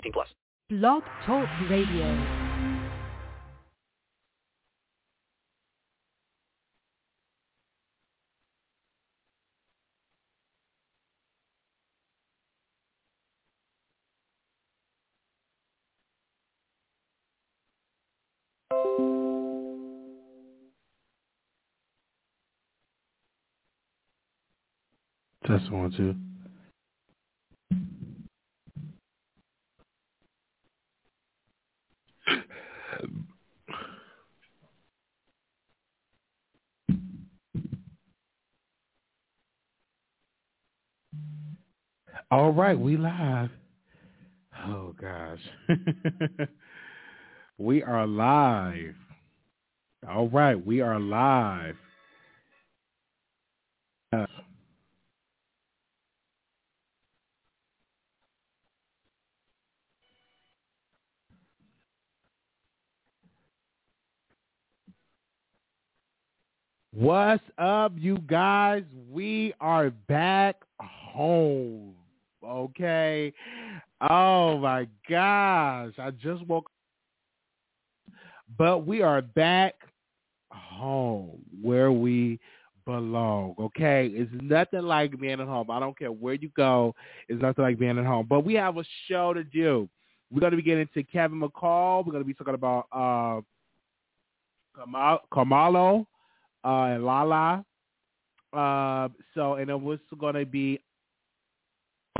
18 plus. Blog Talk Radio. Test one, two. All right, we live. Oh gosh. we are live. All right, we are live. Uh, What's up, you guys? We are back home. Okay. Oh my gosh. I just woke up. But we are back home where we belong. Okay. It's nothing like being at home. I don't care where you go. It's nothing like being at home. But we have a show to do. We're going to be getting to Kevin McCall. We're going to be talking about uh, Kamal- Kamalo uh, and Lala. Uh, so, and then we're going to be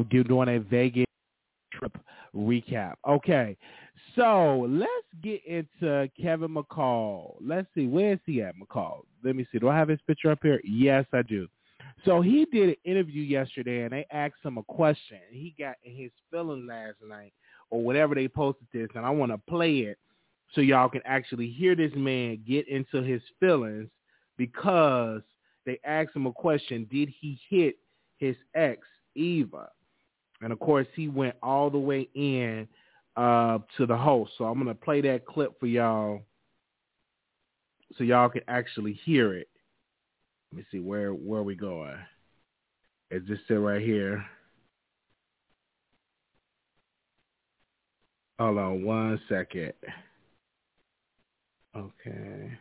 doing a Vegas trip recap. Okay, so let's get into Kevin McCall. Let's see, where is he at, McCall? Let me see. Do I have his picture up here? Yes, I do. So he did an interview yesterday, and they asked him a question. He got his feeling last night, or whatever they posted this, and I want to play it so y'all can actually hear this man get into his feelings because they asked him a question. Did he hit his ex, Eva? And of course, he went all the way in uh, to the host. So I'm going to play that clip for y'all so y'all can actually hear it. Let me see, where where are we going? Is this it right here? Hold on one second. Okay.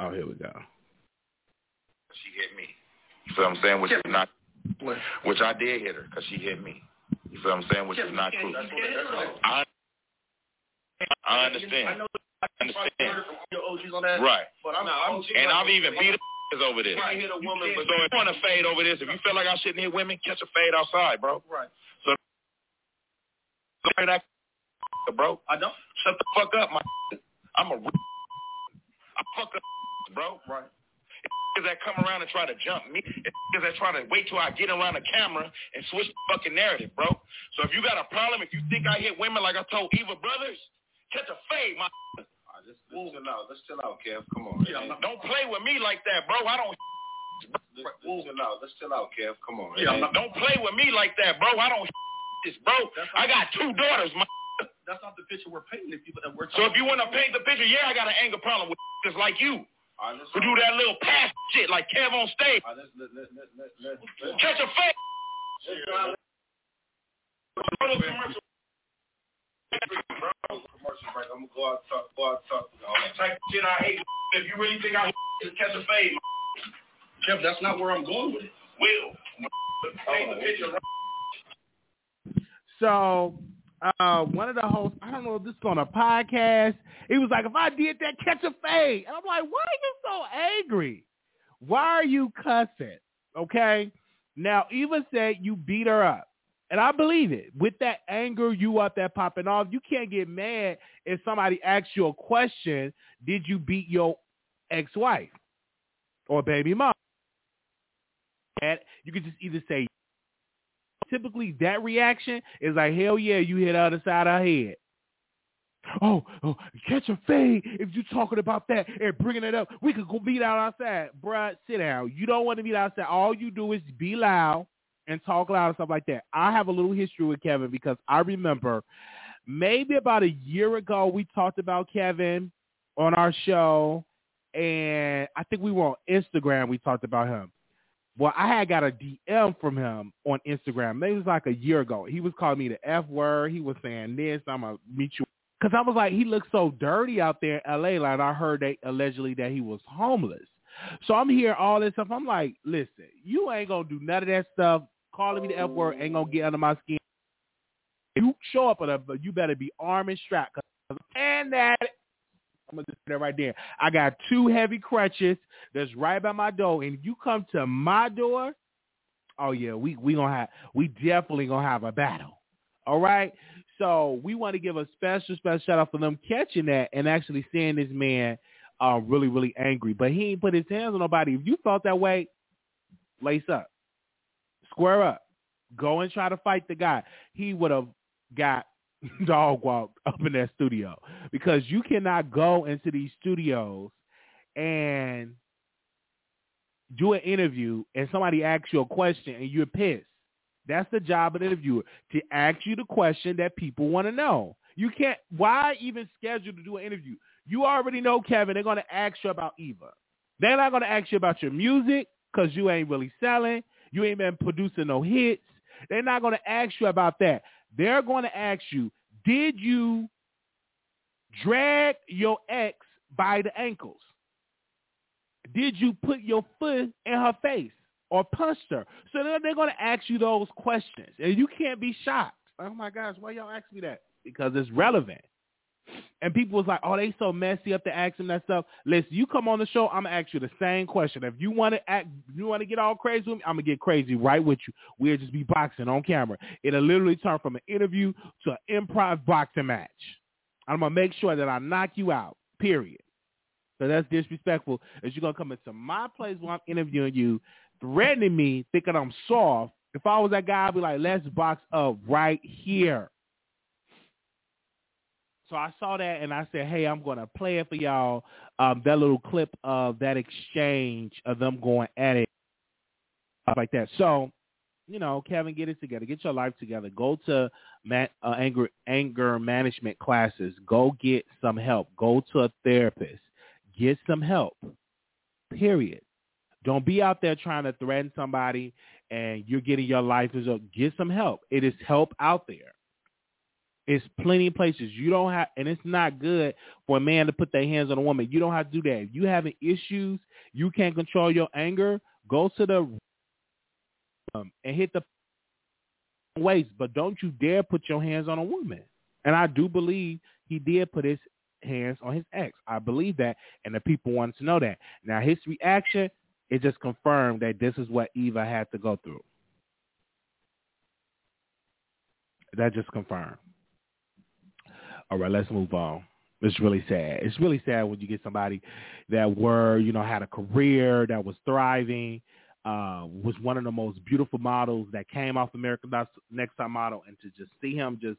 Oh, here we go. She hit me. You feel what I'm saying? Which is not, which I did hit her because she hit me. You feel what I'm saying? Which is not true. I, I understand. I understand. Right. And I've even beat a over this. So if you want to fade over this, if you feel like I shouldn't hit women, catch a fade outside, bro. Right. So that bro. I don't. Shut the fuck up, my. I'm a. I fuck up, bro. Right. Is that come around and try to jump me? Is that try to wait till I get around the camera and switch the fucking narrative, bro? So if you got a problem, if you think I hit women like I told Eva Brothers, catch a fade, my. Right, let's, let's chill out. Let's chill out, Kev. Come on. Yeah, don't play with me like that, bro. I don't. Let's, let's chill out. Let's chill out, Kev. Come on. Yeah, don't play with me like that, bro. I don't. This, bro. I got two daughters, my. That's not the picture we're painting. The people that we're. So if you want to paint the picture, yeah, I got an anger problem with just like you. Right, let's, Who do that little pass shit like Kev on stage. All right, let's, let's, Catch a fade. I'm gonna go out and talk. Go out and talk. Type of shit I hate. If you really think I just catch a fade, Kev, that's not where I'm going with it. will. Paint the picture. So uh, one of the hosts, I don't know if this is on a podcast, he was like, if I did that, catch a fade. And I'm like, why are you so angry? Why are you cussing? Okay? Now, Eva said you beat her up. And I believe it. With that anger, you up there popping off. You can't get mad if somebody asks you a question, did you beat your ex-wife or baby mom? And you could just either say typically that reaction is like, hell yeah, you hit the other side of head. Oh, oh, catch a fade if you talking about that and bringing it up. We could go beat out outside. Bruh, sit down. You don't want to beat outside. All you do is be loud and talk loud and stuff like that. I have a little history with Kevin because I remember maybe about a year ago we talked about Kevin on our show and I think we were on Instagram. We talked about him. Well, I had got a DM from him on Instagram. Maybe it was like a year ago. He was calling me the F word. He was saying this. I'm gonna meet you because I was like, he looks so dirty out there in L.A. Like I heard that allegedly that he was homeless. So I'm hearing all this stuff. I'm like, listen, you ain't gonna do none of that stuff. Calling me the F word ain't gonna get under my skin. You show up, but you better be armed and strapped. And that I'm gonna just that right there. I got two heavy crutches that's right by my door, and if you come to my door, oh yeah, we we gonna have we definitely gonna have a battle. All right. So we want to give a special special shout out for them catching that and actually seeing this man uh, really really angry. But he ain't put his hands on nobody. If you felt that way, lace up, square up, go and try to fight the guy. He would have got dog walked up in that studio because you cannot go into these studios and do an interview and somebody asks you a question and you're pissed. That's the job of the interviewer to ask you the question that people want to know. You can't. Why even schedule to do an interview? You already know, Kevin. They're going to ask you about Eva. They're not going to ask you about your music because you ain't really selling. You ain't been producing no hits. They're not going to ask you about that. They're going to ask you, did you drag your ex by the ankles? Did you put your foot in her face or punched her? So then they're going to ask you those questions, and you can't be shocked. Oh my gosh, why y'all ask me that? Because it's relevant. And people was like, oh, they so messy up to ask them that stuff. Listen, you come on the show, I'm gonna ask you the same question. If you want to act, you want to get all crazy with me, I'm gonna get crazy right with you. We'll just be boxing on camera. It'll literally turn from an interview to an improv boxing match. I'm gonna make sure that I knock you out. Period. So that's disrespectful. Is you're gonna come into my place while I'm interviewing you, threatening me, thinking I'm soft. If I was that guy, I'd be like, let's box up right here. So I saw that and I said, hey, I'm going to play it for y'all. Um, that little clip of that exchange of them going at it like that. So, you know, Kevin, get it together. Get your life together. Go to man, uh, anger anger management classes. Go get some help. Go to a therapist. Get some help. Period. Don't be out there trying to threaten somebody and you're getting your life is up. Get some help. It is help out there. It's plenty of places you don't have, and it's not good for a man to put their hands on a woman. You don't have to do that. If you having issues, you can't control your anger. Go to the um, and hit the waist, but don't you dare put your hands on a woman. And I do believe he did put his hands on his ex. I believe that, and the people wanted to know that. Now his reaction, it just confirmed that this is what Eva had to go through. That just confirmed. All right, let's move on. It's really sad. It's really sad when you get somebody that were, you know, had a career that was thriving, uh, was one of the most beautiful models that came off American Next Top Model, and to just see him just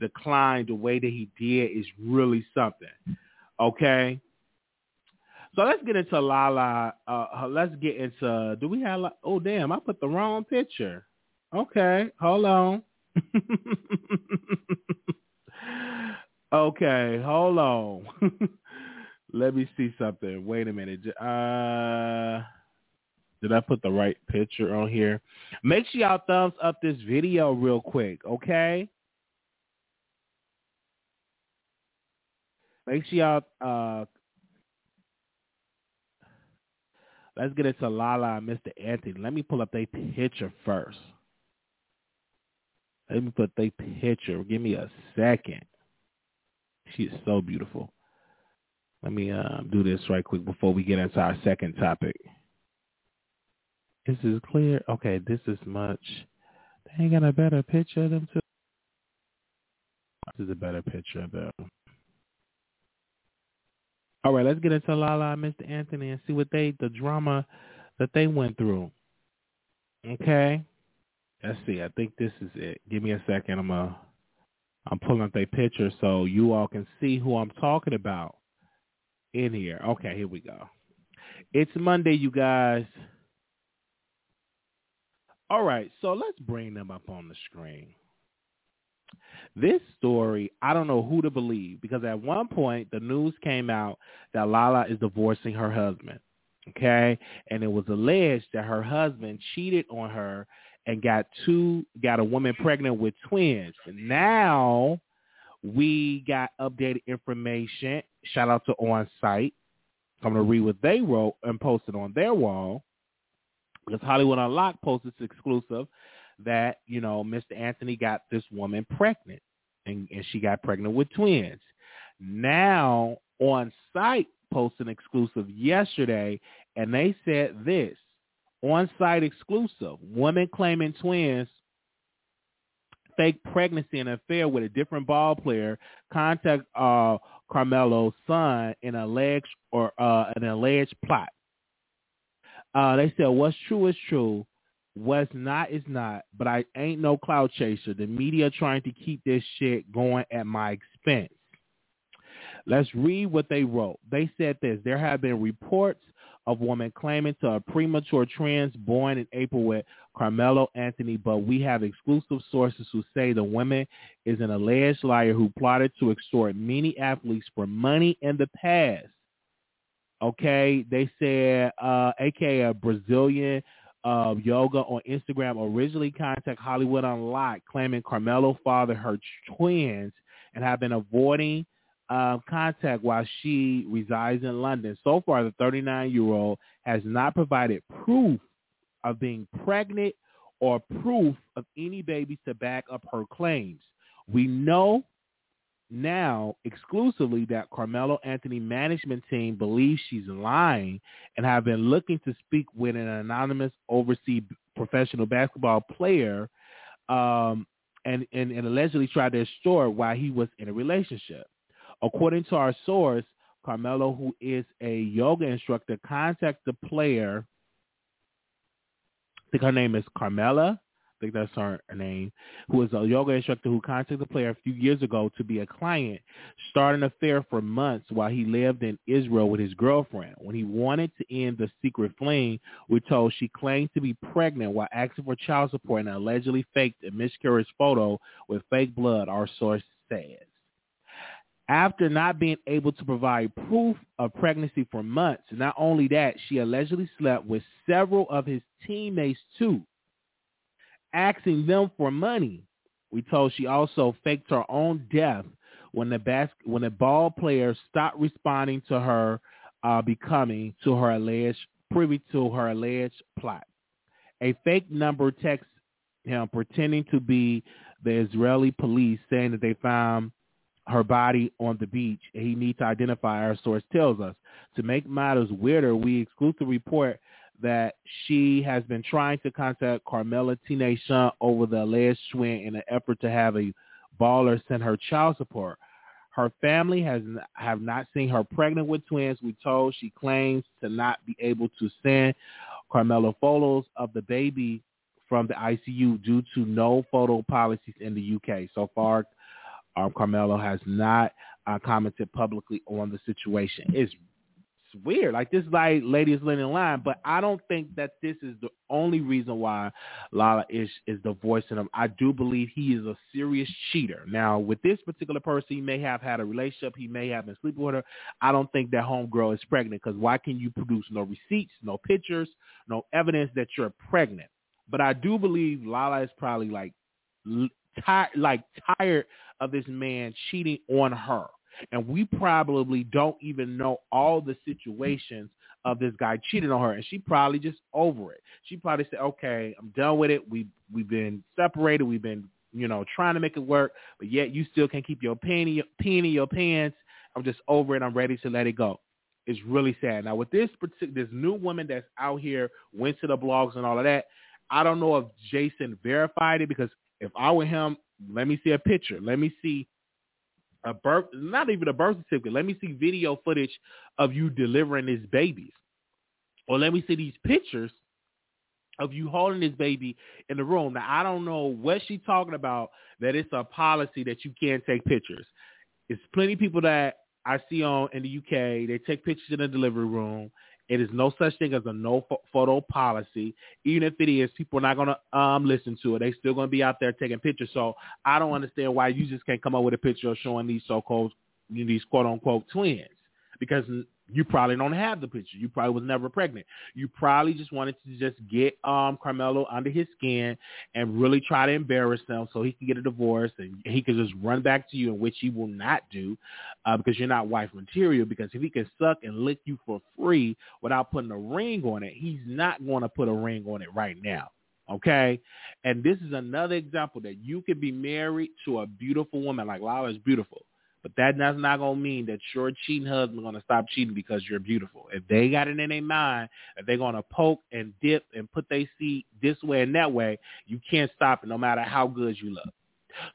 decline the way that he did is really something. Okay. So let's get into Lala. Uh, let's get into. Do we have? Oh damn! I put the wrong picture. Okay, hold on. Okay, hold on. Let me see something. Wait a minute. Uh, did I put the right picture on here? Make sure y'all thumbs up this video real quick, okay? Make sure y'all uh let's get into Lala and Mr. Anthony. Let me pull up their picture first. Let me put their picture. Give me a second. She is so beautiful. Let me uh, do this right quick before we get into our second topic. This is clear. Okay, this is much. They ain't got a better picture of them too. This is a better picture though. All right, let's get into Lala and Mr. Anthony and see what they, the drama that they went through. Okay. let's see. I think this is it. Give me a second. I'm uh, I'm pulling up their picture so you all can see who I'm talking about in here. Okay, here we go. It's Monday, you guys. All right, so let's bring them up on the screen. This story, I don't know who to believe because at one point the news came out that Lala is divorcing her husband. Okay, and it was alleged that her husband cheated on her and got two got a woman pregnant with twins. Now we got updated information. Shout out to On Site. I'm gonna read what they wrote and posted on their wall because Hollywood Unlocked posted exclusive that you know Mr. Anthony got this woman pregnant and, and she got pregnant with twins. Now on site posted an exclusive yesterday and they said this on site exclusive woman claiming twins fake pregnancy and affair with a different ball player contact uh, Carmelo's son in alleged or uh, an alleged plot. Uh, they said what's true is true. What's not is not, but I ain't no cloud chaser. The media trying to keep this shit going at my expense. Let's read what they wrote. They said this. There have been reports of woman claiming to a premature twins born in April with Carmelo Anthony, but we have exclusive sources who say the woman is an alleged liar who plotted to extort many athletes for money in the past. Okay, they said, uh, aka a Brazilian uh, yoga on Instagram originally contacted Hollywood Unlocked, claiming Carmelo fathered her twins and have been avoiding uh, contact while she resides in London. So far, the 39-year-old has not provided proof of being pregnant or proof of any babies to back up her claims. We know now exclusively that Carmelo Anthony management team believes she's lying and have been looking to speak with an anonymous overseas professional basketball player um, and, and, and allegedly tried to extort while he was in a relationship. According to our source, Carmelo, who is a yoga instructor, contacted the player. I think her name is Carmela. I think that's her name. Who is a yoga instructor who contacted the player a few years ago to be a client, started an affair for months while he lived in Israel with his girlfriend. When he wanted to end the secret fling, we're told she claimed to be pregnant while asking for child support and allegedly faked a miscarriage photo with fake blood, our source says. After not being able to provide proof of pregnancy for months, not only that, she allegedly slept with several of his teammates too, asking them for money. We told she also faked her own death when the bas- when the ball player stopped responding to her uh, becoming to her alleged privy to her alleged plot. A fake number texts him pretending to be the Israeli police saying that they found her body on the beach. He needs to identify, our source tells us. To make matters weirder, we exclusively report that she has been trying to contact Carmela Tine over the alleged twin in an effort to have a baller send her child support. Her family has have not seen her pregnant with twins. We told she claims to not be able to send Carmela photos of the baby from the ICU due to no photo policies in the UK. So far, um, Carmelo has not uh, commented publicly on the situation. It's, it's weird. Like this like lady is letting in line, but I don't think that this is the only reason why Lala is is divorcing him. I do believe he is a serious cheater. Now, with this particular person, he may have had a relationship. He may have been sleeping with her. I don't think that homegirl is pregnant because why can you produce no receipts, no pictures, no evidence that you're pregnant? But I do believe Lala is probably like tired, like tired of this man cheating on her. And we probably don't even know all the situations of this guy cheating on her. And she probably just over it. She probably said, okay, I'm done with it. We, we've been separated. We've been, you know, trying to make it work, but yet you still can't keep your penny, penny in your pants. I'm just over it. I'm ready to let it go. It's really sad. Now with this this new woman that's out here, went to the blogs and all of that. I don't know if Jason verified it because if I were him, let me see a picture. Let me see a birth, not even a birth certificate. Let me see video footage of you delivering these babies. Or let me see these pictures of you holding this baby in the room. Now I don't know what she's talking about that it's a policy that you can't take pictures. It's plenty of people that I see on in the UK. They take pictures in the delivery room. It is no such thing as a no photo policy. Even if it is, people are not going to um, listen to it. They still going to be out there taking pictures. So I don't understand why you just can't come up with a picture of showing these so-called these quote unquote twins because you probably don't have the picture. You probably was never pregnant. You probably just wanted to just get um Carmelo under his skin and really try to embarrass him so he can get a divorce and he can just run back to you, in which he will not do uh, because you're not wife material. Because if he can suck and lick you for free without putting a ring on it, he's not going to put a ring on it right now. Okay. And this is another example that you could be married to a beautiful woman like Lala is beautiful. But that does not gonna mean that your cheating husband gonna stop cheating because you're beautiful. If they got it in their mind that they're gonna poke and dip and put their seat this way and that way, you can't stop it no matter how good you look.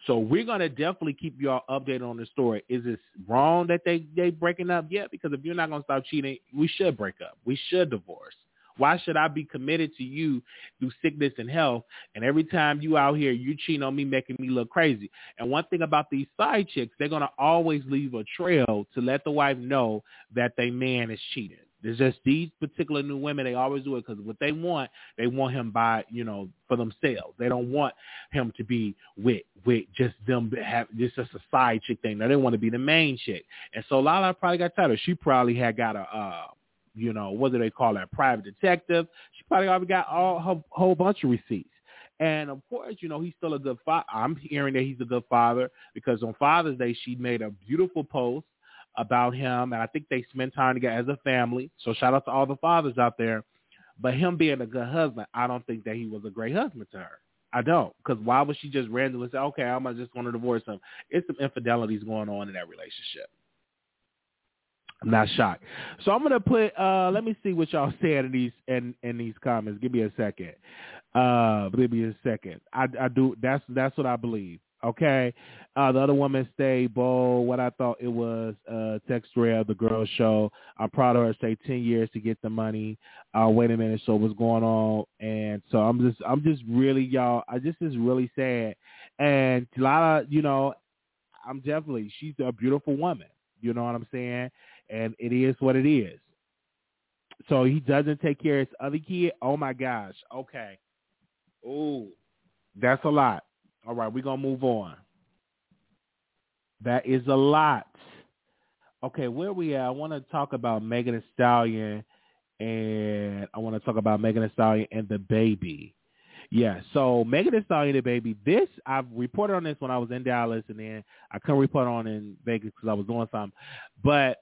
So we're gonna definitely keep y'all updated on the story. Is it wrong that they they breaking up? Yeah, because if you're not gonna stop cheating, we should break up. We should divorce. Why should I be committed to you through sickness and health? And every time you out here, you cheating on me, making me look crazy. And one thing about these side chicks, they're gonna always leave a trail to let the wife know that their man is cheating. There's just these particular new women. They always do it because what they want, they want him by, you know, for themselves. They don't want him to be with with just them have just just a side chick thing. No, they want to be the main chick. And so Lala probably got tired. of. She probably had got a uh, you know, what do they call that, private detective. She probably already got all a whole bunch of receipts. And of course, you know, he's still a good father. I'm hearing that he's a good father because on Father's Day, she made a beautiful post about him. And I think they spend time together as a family. So shout out to all the fathers out there. But him being a good husband, I don't think that he was a great husband to her. I don't. Because why would she just randomly say, okay, I'm just going to divorce him? It's some infidelities going on in that relationship. I'm not shocked. So I'm gonna put. uh Let me see what y'all said in these in in these comments. Give me a second. Uh, give me a second. I I do. That's that's what I believe. Okay. Uh, the other woman stayed bold. What I thought it was uh, Textria, the girl show. I'm proud of her. Say ten years to get the money. Uh, wait a minute. So what's going on? And so I'm just I'm just really y'all. I just is really sad. And a lot of you know, I'm definitely she's a beautiful woman. You know what I'm saying? And it is what it is. So he doesn't take care of his other kid. Oh my gosh. Okay. Ooh, that's a lot. All right, we're gonna move on. That is a lot. Okay, where we at? I want to talk about Megan Thee Stallion, and I want to talk about Megan Thee Stallion and DaBaby. Yeah, so Megan Thee Stallion and baby. This I've reported on this when I was in Dallas, and then I couldn't report on in Vegas because I was doing something. But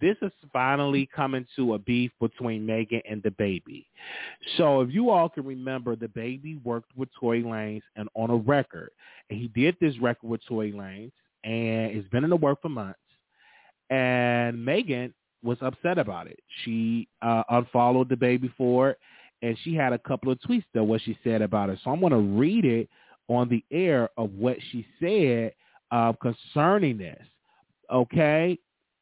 this is finally coming to a beef between Megan and DaBaby. So if you all can remember, DaBaby worked with Tory Lanez and on a record, and he did this record with Tory Lanez, and it's been in the work for months. And Megan was upset about it. She uh, unfollowed baby for it, and she had a couple of tweets though what she said about it. So I'm going to read it on the air of what she said uh, concerning this. Okay,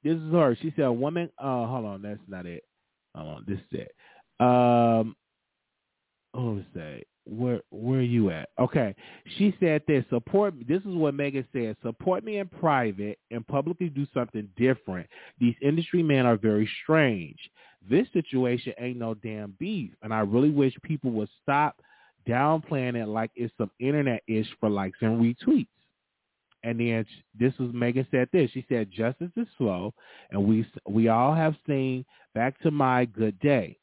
this is her. She said, "A woman." Uh, hold on, that's not it. Hold on, this is it. Um, what was that? Where where are you at? Okay, she said this. Support. This is what Megan said. Support me in private and publicly do something different. These industry men are very strange. This situation ain't no damn beef, and I really wish people would stop downplaying it like it's some internet ish for likes and retweets. And then this was Megan said this. She said, "Justice is slow, and we we all have seen back to my good day."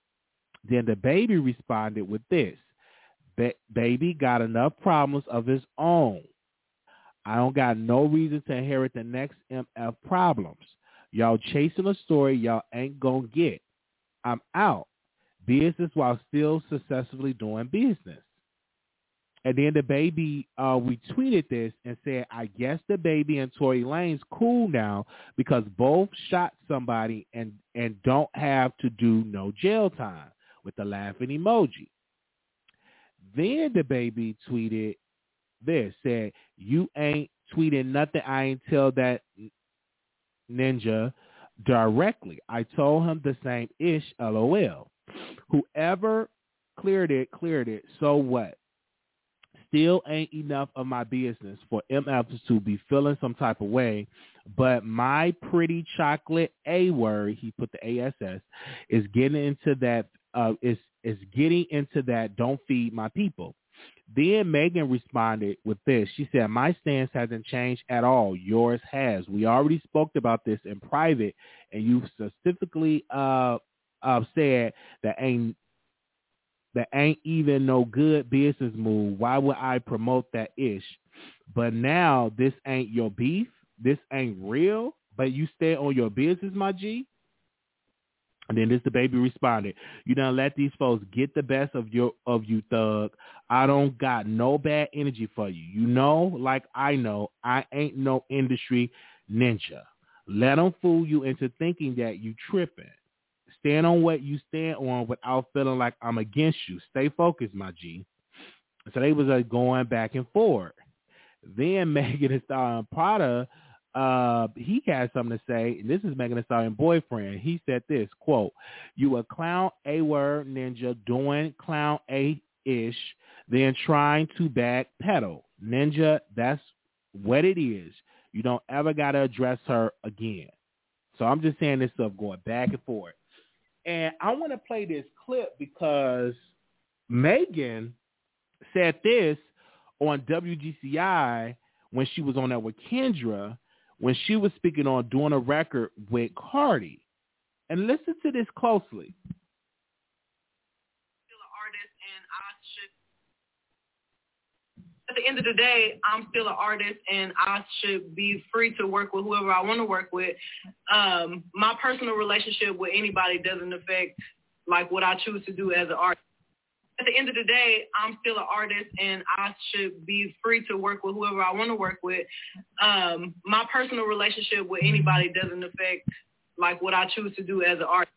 Then DaBaby responded with this: ba- "Baby got enough problems of his own. I don't got no reason to inherit the next MF problems. Y'all chasing a story y'all ain't gonna get. I'm out. Business while still successfully doing business." And then DaBaby uh, retweeted this and said, I guess DaBaby and Tory Lanez cool now because both shot somebody and, and don't have to do no jail time with the laughing emoji. Then DaBaby tweeted this, said, you ain't tweeting nothing. I ain't tell that ninja directly. I told him the same ish, lol. Whoever cleared it, cleared it. So what? Still ain't enough of my business for MFs to be feeling some type of way. But my pretty chocolate A word, he put the ASS, is getting into that. Uh, is is getting into that. Don't feed my people. Then Megan responded with this. She said, My stance hasn't changed at all. Yours has. We already spoke about this in private, and you specifically uh, uh, said that ain't that ain't even no good business move. Why would I promote that ish? But now this ain't your beef. This ain't real. But you stay on your business, my G. And then this DaBaby responded, You don't let these folks get the best of your of you, thug. I don't got no bad energy for you. You know, like I know, I ain't no industry ninja. Let them fool you into thinking that you tripping. Stand on what you stand on without feeling like I'm against you. Stay focused, my G. So they was uh, going back and forth. Then Megan Thee Stallion Prada uh, he had something to say. And this is Megan Thee Stallion boyfriend. He said this quote: "You a clown a word ninja doing clown a ish, then trying to backpedal ninja. That's what it is. You don't ever gotta address her again." So I'm just saying this stuff going back and forth. And I want to play this clip because Megan said this on WGCI when she was on there with Kendra when she was speaking on doing a record with Cardi. And listen to this closely. At the end of the day, I'm still an artist and I should be free to work with whoever I want to work with. Um, my personal relationship with anybody doesn't affect like what I choose to do as an artist at the end of the day, I'm still an artist and I should be free to work with whoever I want to work with. Um, my personal relationship with anybody doesn't affect like what I choose to do as an artist.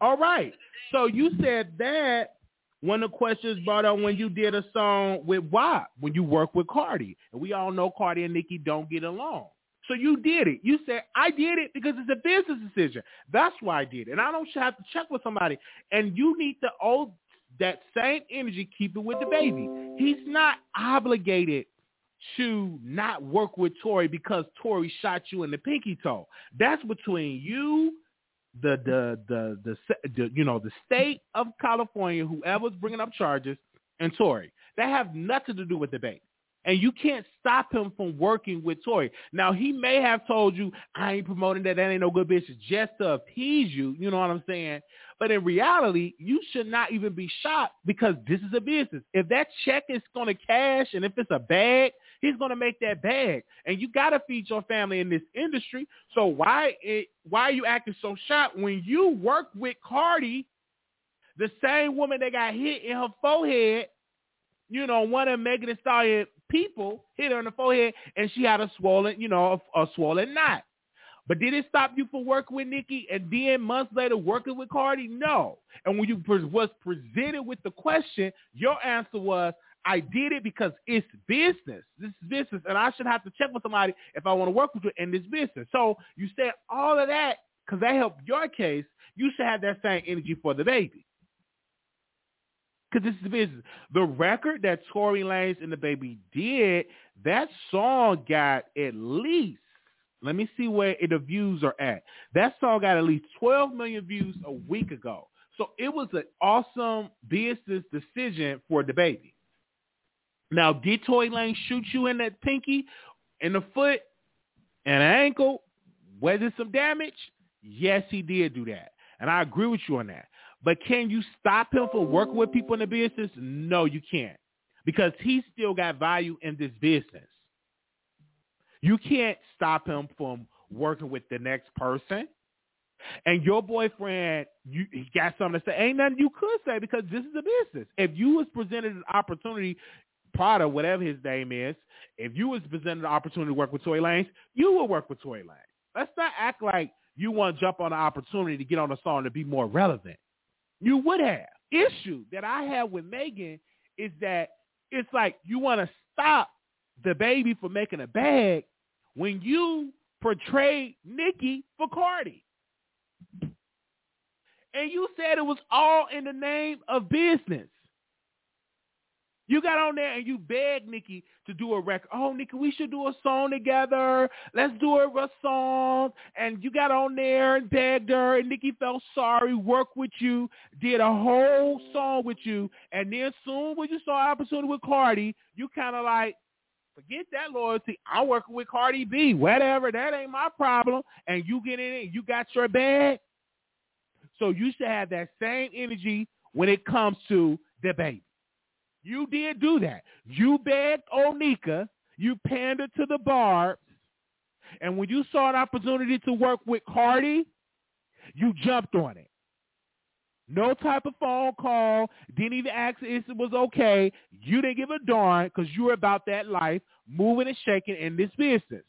All right. So you said that one of the questions brought up when you did a song with WAP, when you work with Cardi. And we all know Cardi and Nicki don't get along. So you did it. You said, I did it because it's a business decision. That's why I did it. And I don't have to check with somebody. And you need to owe that same energy, keep it with DaBaby. He's not obligated to not work with Tory because Tory shot you in the pinky toe. That's between you, the the the the, the you know the state of California, whoever's bringing up charges, and Tory. That have nothing to do with the bank. And you can't stop him from working with Tory. Now he may have told you, I ain't promoting that, that ain't no good business, just to appease you. You know what I'm saying? But in reality, you should not even be shocked because this is a business. If that check is going to cash and if it's a bag, he's going to make that bag. And you got to feed your family in this industry. So why it, why are you acting so shocked when you work with Cardi, the same woman that got hit in her forehead, you know, one of Megan Thee Stallion people hit her in the forehead and she had a swollen, you know, a, a swollen knot. But did it stop you from working with Nicki and then months later working with Cardi? No. And when you was presented with the question, your answer was, I did it because it's business. This is business, and I should have to check with somebody if I want to work with you in this business. So you said all of that because that helped your case. You should have that same energy for DaBaby Because this is the business. The record that Tory Lanez and baby did, that song got at least let me see where the views are at. That song got at least 12 million views a week ago. So it was an awesome business decision for DaBaby. Now, did Tory Lanez shoot you in that pinky, in the foot, and ankle? Was it some damage? Yes, he did do that. And I agree with you on that. But can you stop him from working with people in the business? No, you can't. Because he still got value in this business. You can't stop him from working with the next person. And your boyfriend, you he got something to say. Ain't nothing you could say because this is a business. If you was presented an opportunity, Whatever his name is, if you was presented an opportunity to work with Tory Lanez, you would work with Tory Lanez. Let's not act like you want to jump on an opportunity to get on a song to be more relevant. You would have. Issue that I have with Megan is that it's like you want to stop DaBaby for making a bag when you portrayed Nicki for Cardi. And you said it was all in the name of business. You got on there and you begged Nicki to do a record. Oh, Nicki, we should do a song together. Let's do a, a song. And you got on there and begged her, and Nicki felt sorry, worked with you, did a whole song with you. And then soon when you saw opportunity with Cardi, you kind of like, forget that loyalty. I'm working with Cardi B. Whatever. That ain't my problem. And you get in it. You got your bag. So you should have that same energy when it comes to DaBaby. You did do that. You begged Onika. You pandered to the barbs. And when you saw an opportunity to work with Cardi, you jumped on it. No type of phone call. Didn't even ask if it was okay. You didn't give a darn because you were about that life, moving and shaking in this business.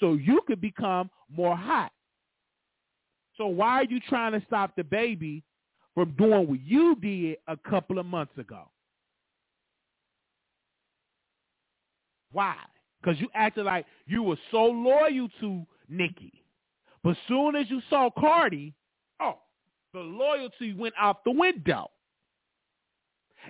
So you could become more hot. So why are you trying to stop DaBaby from doing what you did a couple of months ago? Why? Because you acted like you were so loyal to Nicki. But soon as you saw Cardi, oh, the loyalty went out the window.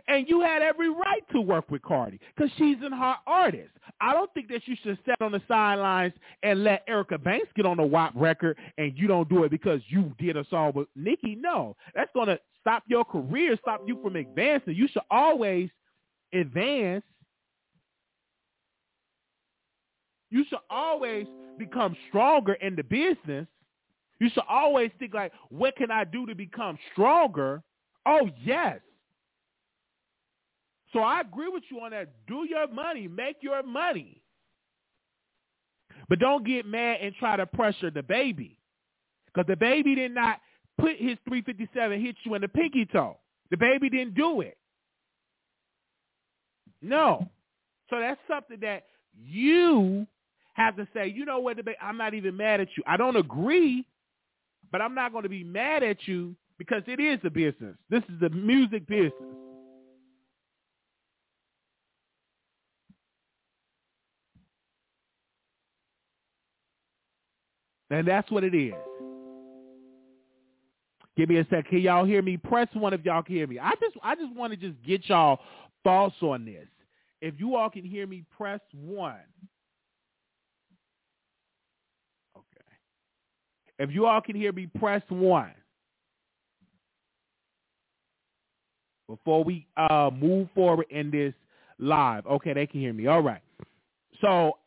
And you had every right to work with Cardi because she's an hot artist. I don't think that you should sit on the sidelines and let Erica Banks get on the WAP record and you don't do it because you did a song with Nicki. No, that's going to stop your career, stop you from advancing. You should always advance You should always become stronger in the business. You should always think like, what can I do to become stronger? Oh, yes. So I agree with you on that. Do your money. Make your money. But don't get mad and try to pressure DaBaby. Because DaBaby did not put his 357 hit you in the pinky toe. DaBaby didn't do it. No. So that's something that you have to say, you know what, I'm not even mad at you. I don't agree, but I'm not going to be mad at you because it is a business. This is the music business. And that's what it is. Give me a sec. Can y'all hear me? Press one if y'all can hear me. I just I just want to just get y'all thoughts on this. If you all can hear me, press one. If you all can hear me, press one. Before we uh, move forward in this live. Okay, they can hear me. All right. So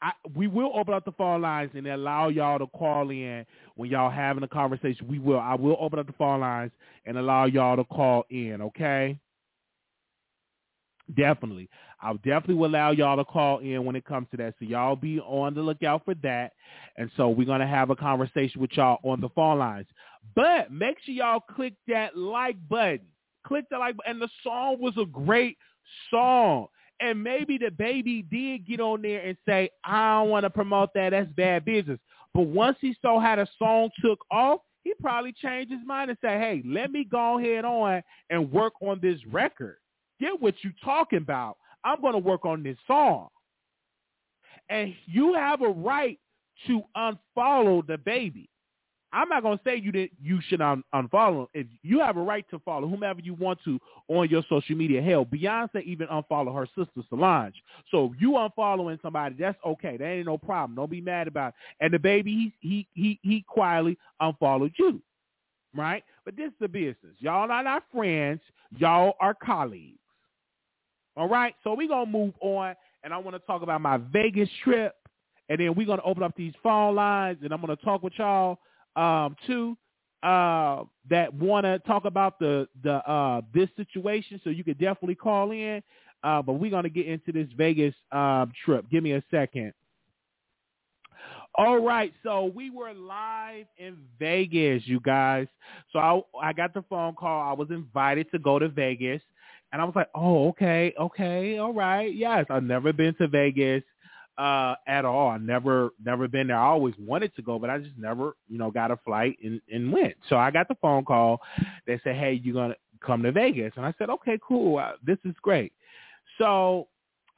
I, we will open up the phone lines and allow y'all to call in when y'all having a conversation. We will. I will open up the phone lines and allow y'all to call in. Okay. Definitely. I definitely will allow y'all to call in when it comes to that. So y'all be on the lookout for that. And so we're going to have a conversation with y'all on the phone lines. But make sure y'all click that like button. Click the like button. And the song was a great song. And maybe DaBaby did get on there and say, I don't want to promote that. That's bad business. But once he saw how the song took off, he probably changed his mind and said, hey, let me go ahead on and work on this record get what you talking about. I'm going to work on this song. And you have a right to unfollow DaBaby. I'm not going to say you did, you should un- unfollow. If you have a right to follow whomever you want to on your social media, hell, Beyonce even unfollow her sister Solange. So you unfollowing somebody, that's okay. That ain't no problem. Don't be mad about it. And DaBaby, he he he he quietly unfollowed you, right? But this is the business. Y'all are not friends. Y'all are colleagues. All right, so we're going to move on, and I want to talk about my Vegas trip, and then we're going to open up these phone lines, and I'm going to talk with y'all um, too uh, that want to talk about the the uh, this situation. So you could definitely call in, uh, but we're going to get into this Vegas um, trip. Give me a second. All right, so we were live in Vegas, you guys. So I, I got the phone call. I was invited to go to Vegas. And I was like, oh, okay, okay, all right. Yes, I've never been to Vegas uh, at all. I never, never been there. I always wanted to go, but I just never, you know, got a flight and, and went. So I got the phone call. They said, hey, you're going to come to Vegas. And I said, okay, cool. Uh, this is great. So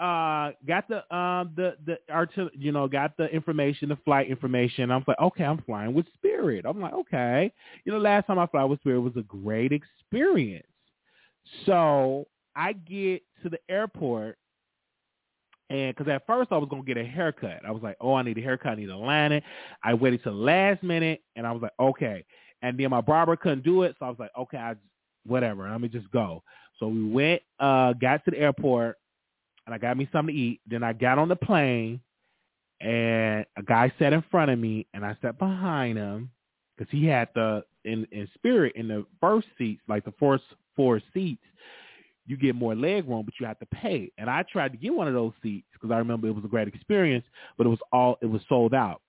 uh got the um the the artil- you know got the information the flight information i'm like okay i'm flying with spirit i'm like okay you know last time i flew with spirit was a great experience so I get to the airport, and because at first I was gonna get a haircut, I was like, oh, I need a haircut, I need a line it. I waited till last minute, and I was like, okay. And then my barber couldn't do it, so I was like, okay, I whatever, let me just go. So we went, uh, got to the airport, and I got me something to eat. Then I got on the plane, and a guy sat in front of me, and I sat behind him because he had the in in spirit in the first seats, like the first four seats. You get more leg room, but you have to pay. And I tried to get one of those seats because I remember it was a great experience, but it was all it was sold out.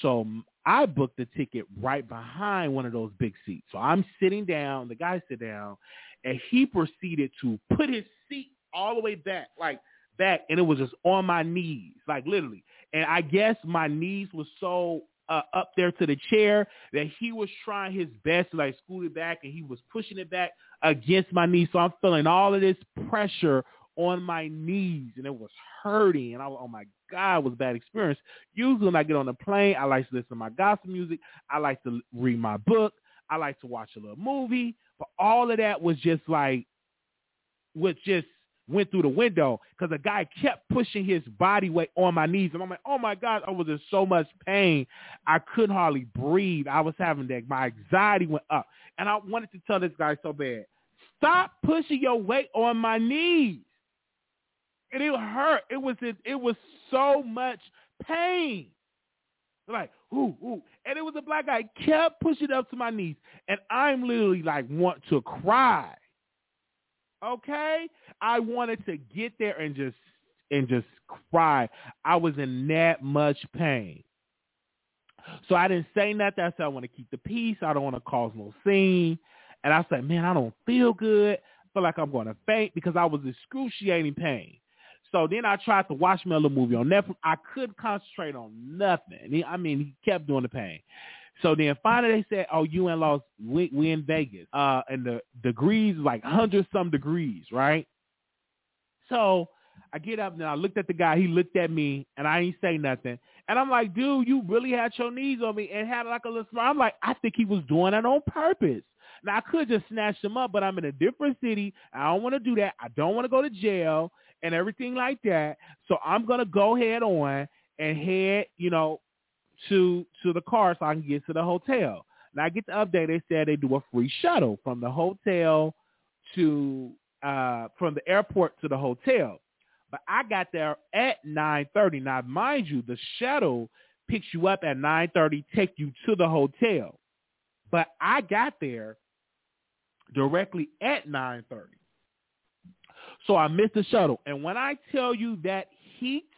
So um, I booked the ticket right behind one of those big seats. So I'm sitting down, the guy sit down, and he proceeded to put his seat all the way back, like back, and it was just on my knees, like literally. And I guess my knees was so uh, up there to the chair that he was trying his best to like scoot it back, and he was pushing it back against my knees. So I'm feeling all of this pressure on my knees, and it was hurting. And I was, oh my God, was a bad experience. Usually when I get on the plane, I like to listen to my gospel music. I like to read my book. I like to watch a little movie. But all of that was just like, was just went through the window because a guy kept pushing his body weight on my knees. And I'm like, oh my God, I was in so much pain. I couldn't hardly breathe. I was having that. My anxiety went up. And I wanted to tell this guy so bad, stop pushing your weight on my knees. And it hurt. It was it was so much pain. Like, ooh, ooh. And it was a black guy. Kept pushing up to my knees. And I'm literally like want to cry. Okay? I wanted to get there and just and just cry. I was in that much pain. So I didn't say nothing. I said I want to keep the peace. I don't want to cause no scene. And I said, man, I don't feel good. I feel like I'm going to faint because I was excruciating pain. So then I tried to watch me a little movie on Netflix. I couldn't concentrate on nothing. I mean, he kept doing the pain. So then finally they said, "Oh, you in Las, we, we in Vegas, uh, and the degrees like hundred some degrees, right?" So I get up and I looked at the guy. He looked at me, and I ain't say nothing. And I'm like, "Dude, you really had your knees on me and had like a little smile." I'm like, "I think he was doing it on purpose." Now I could just snatch him up, but I'm in a different city. I don't want to do that. I don't want to go to jail and everything like that. So I'm gonna go head on and head, you know, to to the car so I can get to the hotel. Now I get the update. They said they do a free shuttle from the hotel to uh from the airport to the hotel. But I got there at nine thirty. Now mind you, the shuttle picks you up at nine thirty, take you to the hotel. But I got there directly at nine thirty. So I missed the shuttle. And when I tell you that heat,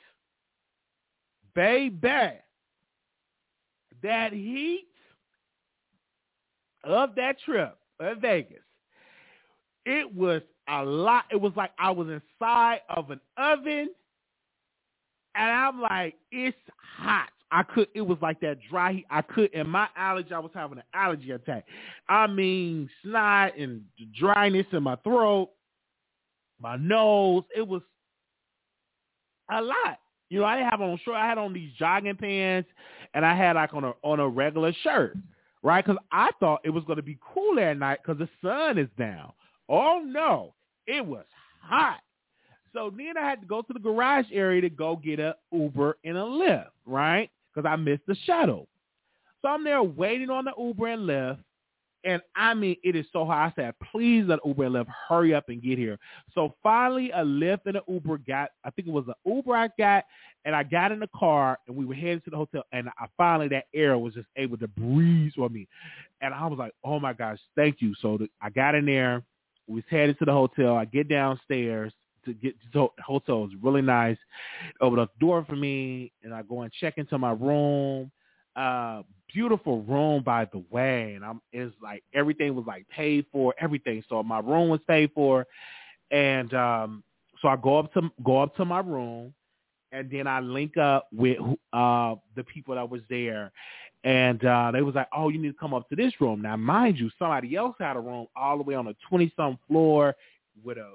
baby, that heat of that trip of Vegas, it was a lot. It was like I was inside of an oven, and I'm like, it's hot. I could. It was like that dry heat. I could. And my allergy, I was having an allergy attack. I mean, snot and dryness in my throat, my nose. It was a lot. You know, I didn't have on short. I had on these jogging pants, and I had like on a on a regular shirt, right? Because I thought it was going to be cool at night because the sun is down. Oh no, it was hot. So then I had to go to the garage area to go get a Uber and a Lyft, right? Because I missed the shuttle. So I'm there waiting on the Uber and Lyft. And I mean, it is so hot. I said, please let Uber and Lyft hurry up and get here. So finally, a Lyft and an Uber got, I think it was an Uber I got, and I got in the car, and we were heading to the hotel, and I finally, that air was just able to breathe on me. And I was like, oh my gosh, thank you. So the, I got in there. We was headed to the hotel. I get downstairs to get to the hotel. It was really nice. Open up the door for me, and I go and check into my room. Uh, beautiful room, by the way. And I'm it's like everything was like paid for, everything. So my room was paid for, and um, so I go up to go up to my room, and then I link up with uh the people that was there. And uh, they was like, "Oh, you need to come up to this room." Now, mind you, somebody else had a room all the way on a twenty-some floor with a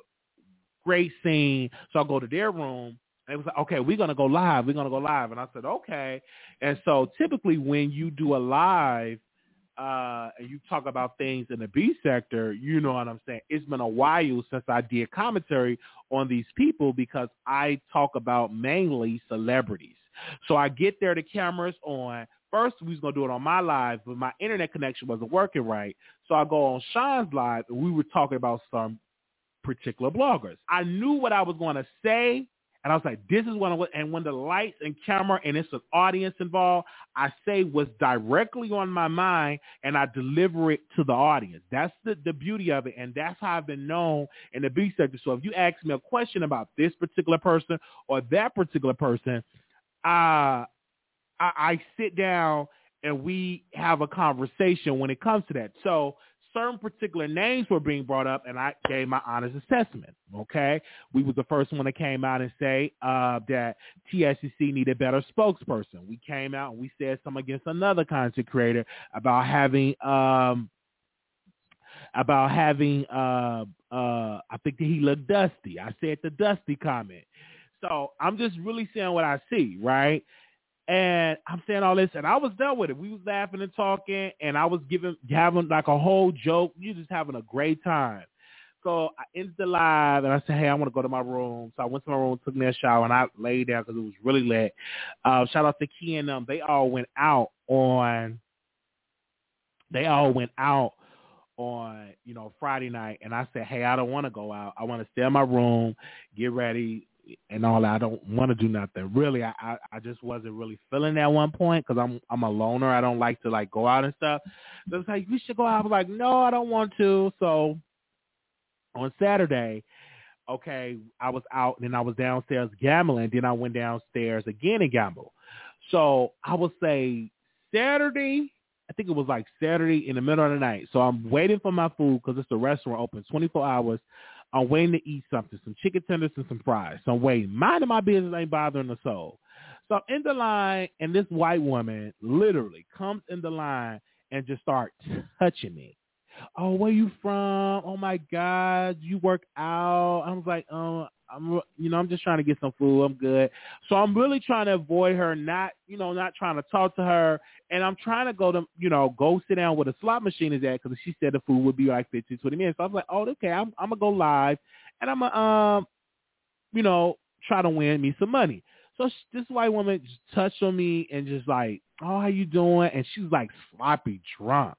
great scene. So I go to their room, it was like, okay, we're gonna go live. We're gonna go live, and I said, okay. And so typically, when you do a live, uh, and you talk about things in the B sector, you know what I'm saying. It's been a while since I did commentary on these people because I talk about mainly celebrities. So I get there, the cameras on. First, we was gonna do it on my live, but my internet connection wasn't working right. So I go on Sean's live, and we were talking about some particular bloggers. I knew what I was going to say, and I was like, this is what I want. And when the lights and camera and it's an audience involved, I say what's directly on my mind and I deliver it to the audience. That's the, the beauty of it. And that's how I've been known in the B sector. So if you ask me a question about this particular person or that particular person, uh, I, I sit down and we have a conversation when it comes to that. So certain particular names were being brought up, and I gave my honest assessment. Okay, we was the first one that came out and say uh, that TSCC needed better spokesperson. We came out and we said something against another content creator about having um, about having uh, uh, I think that he looked dusty. I said the dusty comment. So I'm just really saying what I see, right? And I'm saying all this, and I was done with it. We was laughing and talking, and I was giving having like a whole joke. You just having a great time. So I ended the live, and I said, "Hey, I want to go to my room." So I went to my room, took me a shower, and I laid down because it was really late. Uh, shout out to Key and them; they all went out on. They all went out on you know Friday night, and I said, "Hey, I don't want to go out. I want to stay in my room, get ready, and all. I don't want to do nothing. Really, I, I I just wasn't really feeling that one point because I'm I'm a loner. I don't like to like go out and stuff. So it's like we should go out. I was like, no, I don't want to. So on Saturday, okay, I was out and then I was downstairs gambling. Then I went downstairs again and gamble. So I would say Saturday. I think it was like Saturday in the middle of the night. So I'm waiting for my food because it's a restaurant open 24 hours. I'm waiting to eat something, some chicken tenders and some fries. So I'm waiting. Minding my business ain't bothering the soul. So I'm in the line, and this white woman literally comes in the line and just start touching me. Oh, where you from? Oh my God, you work out? I was like, oh, I'm, you know, I'm just trying to get some food. I'm good. So I'm really trying to avoid her, not, you know, not trying to talk to her. And I'm trying to go to, you know, go sit down where the slot machine is at because she said the food would be like 15, 20 minutes. So I was like, oh, okay, I'm, I'm gonna go live, and I'm gonna, um, you know, try to win me some money. So she, this white woman touched on me and just like, oh, how you doing? And she's like sloppy drunk.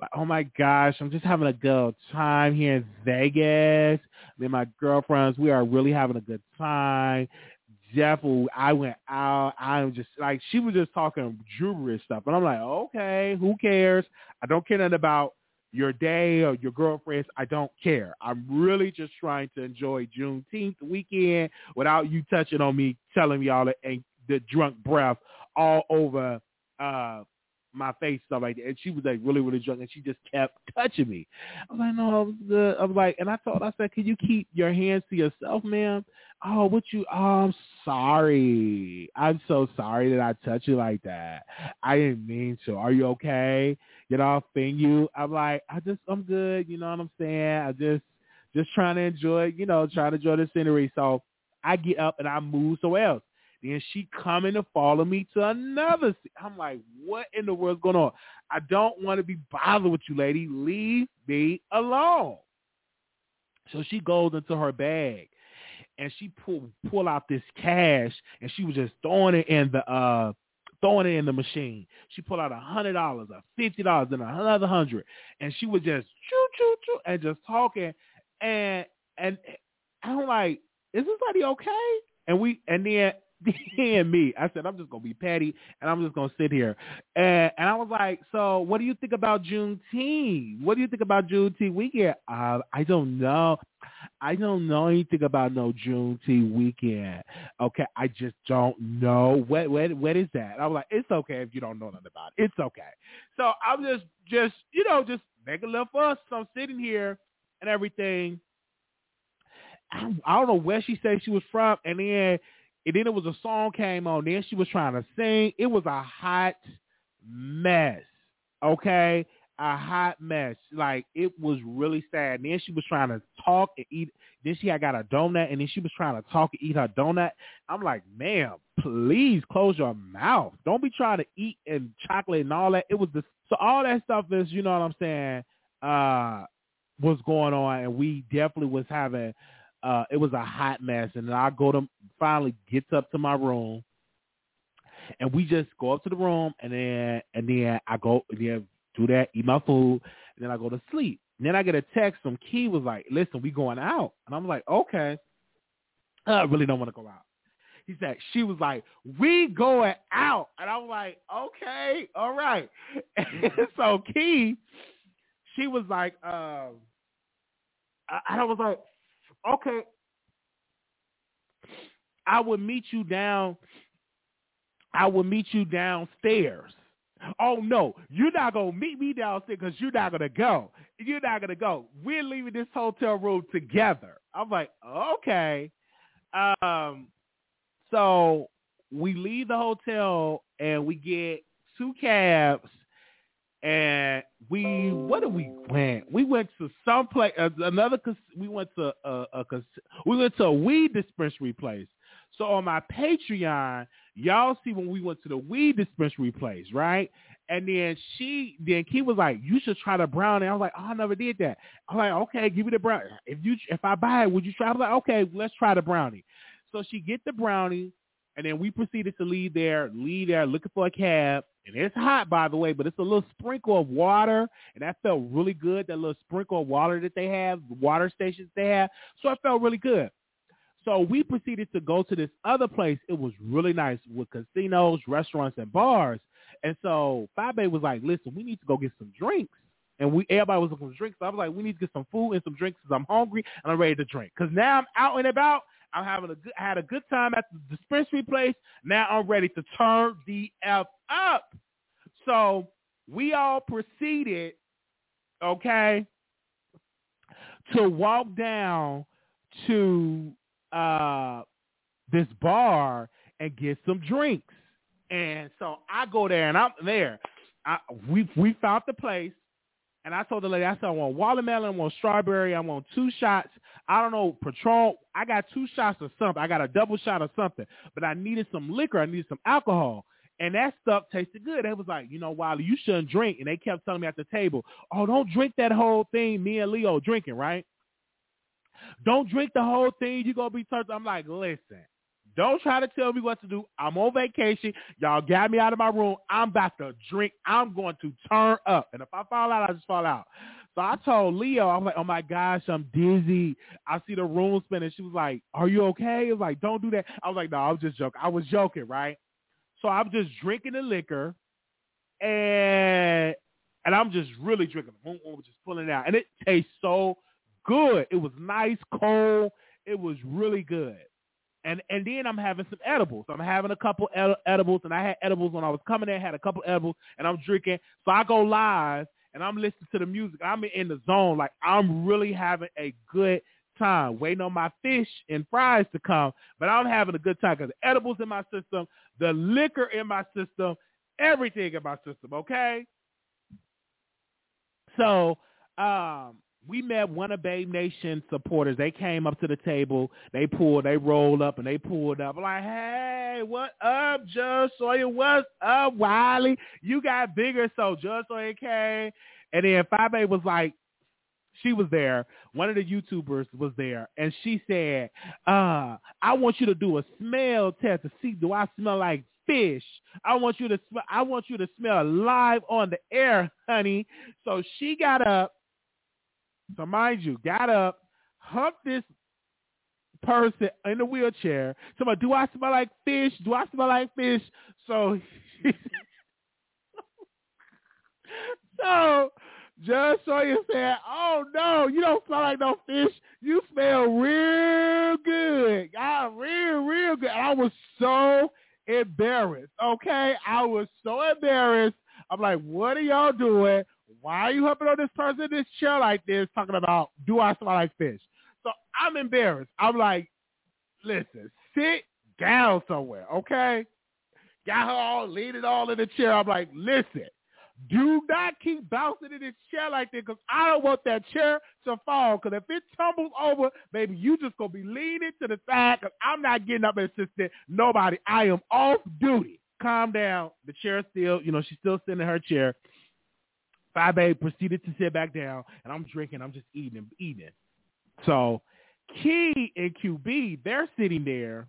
Like, oh my gosh, I'm just having a good time here in Vegas. Me and my girlfriends, we are really having a good time. Jeff, I went out. I'm just like she was just talking gibberish stuff, and I'm like, okay, who cares? I don't care nothing about your day or your girlfriends. I don't care. I'm really just trying to enjoy Juneteenth weekend without you touching on me, telling me all the, the drunk breath all over uh my face stuff like that. And she was like really, really drunk and she just kept touching me. I was like, no, I was. I was like, and I told I said, can you keep your hands to yourself, ma'am? Oh, what you, oh, I'm sorry. I'm so sorry that I touched you like that. I didn't mean to. Are you okay? Know, I'll thing you. I'm like, I just, I'm good. You know what I'm saying? I just, just trying to enjoy, you know, trying to enjoy the scenery. So I get up and I move somewhere else. Then she coming to follow me to another. I'm like, what in the world's going on? I don't want to be bothered with you, lady. Leave me alone. So she goes into her bag and she pull pull out this cash and she was just throwing it in the uh throwing it in the machine. She pulled out a hundred dollars, a fifty dollars, and another hundred, and she was just choo choo choo and just talking, and and I'm like, is this lady okay? And we and then and me. I said, I'm just gonna be petty and I'm just gonna sit here. And and I was like, so what do you think about Juneteenth? What do you think about Juneteenth weekend? Uh, I don't know. I don't know anything about no Juneteenth weekend. Okay, I just don't know. What what what is that? I was like, it's okay if you don't know nothing about it. It's okay. So I'm just just you know just making a little fuss. So I'm sitting here and everything. I, I don't know where she said she was from, and then and then it was a song came on. Then she was trying to sing. It was a hot mess. Okay. A hot mess. Like it was really sad. And then she was trying to talk and eat. Then she had got a donut, and then she was trying to talk and eat her donut. I'm like, ma'am, please close your mouth. Don't be trying to eat and chocolate and all that. It was the so all that stuff is, you know what I'm saying, uh, was going on, and we definitely was having. Uh, it was a hot mess, and then I go to finally gets up to my room, and we just go up to the room, and then and then I go, and then do that, eat my food, and then I go to sleep. And then I get a text from Key was like, "Listen, we going out," and I'm like, "Okay." I really don't want to go out. He said she was like, "We going out," and I'm like, "Okay, all right." So Key, she was like, um, and I was like, "Okay." I would meet you down. I will meet you downstairs. Oh no, you're not gonna meet me downstairs because you're not gonna go. You're not gonna go. We're leaving this hotel room together. I'm like, okay. Um, so we leave the hotel and we get two cabs and we what did we went? We went to some place uh, another. We went to a, a, a we went to a weed dispensary place. So on my Patreon, y'all see when we went to the weed dispensary place, right? And then she, then Key was like, "You should try the brownie." I was like, "Oh, I never did that." I'm like, "Okay, give me the brownie. If you, if I buy it, would you try?" I was like, "Okay, let's try the brownie." So she get the brownie, and then we proceeded to leave there, leave there, looking for a cab. And it's hot, by the way, but it's a little sprinkle of water, and that felt really good. That little sprinkle of water that they have, the water stations they have. So it felt really good. So we proceeded to go to this other place. It was really nice with casinos, restaurants, and bars. And so Fabe was like, listen, we need to go get some drinks. And we everybody was looking for drinks. So I was like, we need to get some food and some drinks because I'm hungry and I'm ready to drink. Because now I'm out and about. I'm having a good, I had a good time at the dispensary place. Now I'm ready to turn the F up. So we all proceeded, okay, to walk down to uh, this bar and get some drinks. And so I go there and I'm there. I, we we found the place, and I told the lady, I said, I want watermelon, I want strawberry, I want two shots. I don't know, Patron. I got two shots of something. I got a double shot of something, but I needed some liquor. I needed some alcohol. And that stuff tasted good. They was like, you know, Wiley, you shouldn't drink. And they kept telling me at the table, oh, don't drink that whole thing. Me and Leo drinking, right? Don't drink the whole thing. You're going to be turned. I'm like, listen, don't try to tell me what to do. I'm on vacation. Y'all got me out of my room. I'm about to drink. I'm going to turn up. And if I fall out, I just fall out. So I told Leo, I'm like, oh my gosh, I'm dizzy. I see the room spinning. She was like, are you okay? I was like, don't do that. I was like, no, I was just joking. I was joking, right? So I'm just drinking the liquor and and I'm just really drinking. I'm just pulling out. And it tastes so good. It was nice, cold. It was really good. And and then I'm having some edibles. I'm having a couple ed- edibles, and I had edibles when I was coming in. Had a couple edibles, and I'm drinking. So I go live, and I'm listening to the music. I'm in the zone. Like I'm really having a good time, waiting on my fish and fries to come. But I'm having a good time because the edibles in my system, the liquor in my system, everything in my system. Okay. So um, we met one of Babe Nation supporters. They came up to the table. They pulled, they rolled up, and they pulled up. I'm like, hey, what up, Judge Sawyer? What's up, Wiley? You got bigger, so Judge Sawyer came. And then Fabe was like, she was there. One of the YouTubers was there, and she said, uh, "I want you to do a smell test to see do I smell like fish. I want you to smell. I want you to smell live on the air, honey." So she got up so mind you, got up, humped this person in the wheelchair. Somebody, do I smell like fish? Do I smell like fish? So, so Judge Sawyer said, "Oh no, you don't smell like no fish. You smell real good. I real, real good." And I was so embarrassed. Okay, I was so embarrassed. I'm like, "What are y'all doing? Why are you humping on this person in this chair like this, talking about do I smell like fish? So I'm embarrassed. I'm like, listen, sit down somewhere, okay? Got her all leaning all in the chair. I'm like, listen, Do not keep bouncing in this chair like this because I don't want that chair to fall. Because if it tumbles over, baby, you just going to be leaning to the side because I'm not getting up and assisting nobody. I am off duty. Calm down. The chair still, you know, she's still sitting in her chair. A proceeded to sit back down, and I'm drinking. I'm just eating eating. So Key and QB, they're sitting there,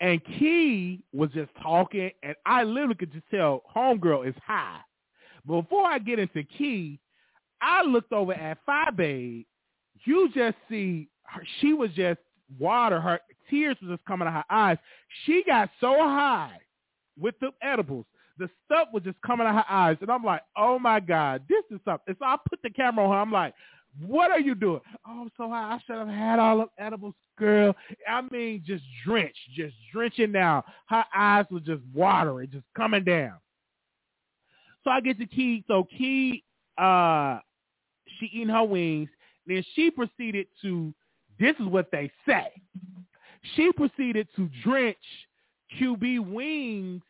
and Key was just talking, and I literally could just tell homegirl is high. Before I get into Key, I looked over at A. You just see her, she was just water. Her tears was just coming out her eyes. She got so high with the edibles the stuff was just coming out of her eyes, and I'm like, oh my god, this is something. So I put the camera on her. I'm like, what are you doing? Oh, I'm so high. I should have had all of edibles, girl. I mean, just drenched, just drenching down. Her eyes were just watering, just coming down. So I get to Key. So Key, uh, she eating her wings. Then she proceeded to. This is what they say. She proceeded to drench QB wings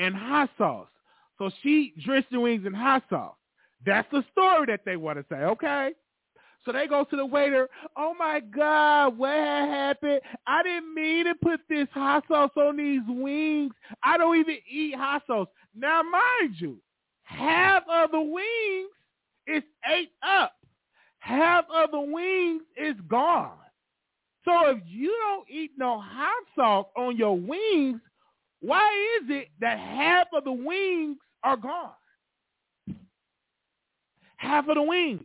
and hot sauce. So she drenched the wings in hot sauce. That's the story that they want to say, okay? So they go to the waiter, oh my God, what happened? I didn't mean to put this hot sauce on these wings. I don't even eat hot sauce. Now mind you, half of the wings is ate up. Half of the wings is gone. So if you don't eat no hot sauce on your wings, why is it that half of the wings are gone? Half of the wings.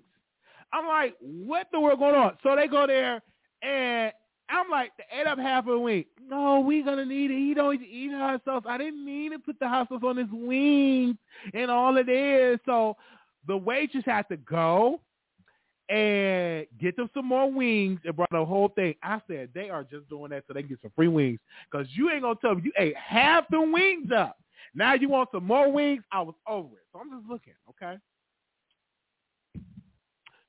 I'm like, what the world going on? So they go there and I'm like, they ate up half of the wing. No, we gonna need it. He don't eat hot sauce. I didn't mean to put the hot sauce on his wings and all it is. So the waitress had to go and get them some more wings and brought the whole thing. I said they are just doing that so they can get some free wings because you ain't gonna tell me you ate half the wings up. Now you want some more wings? I was over it. So I'm just looking, okay?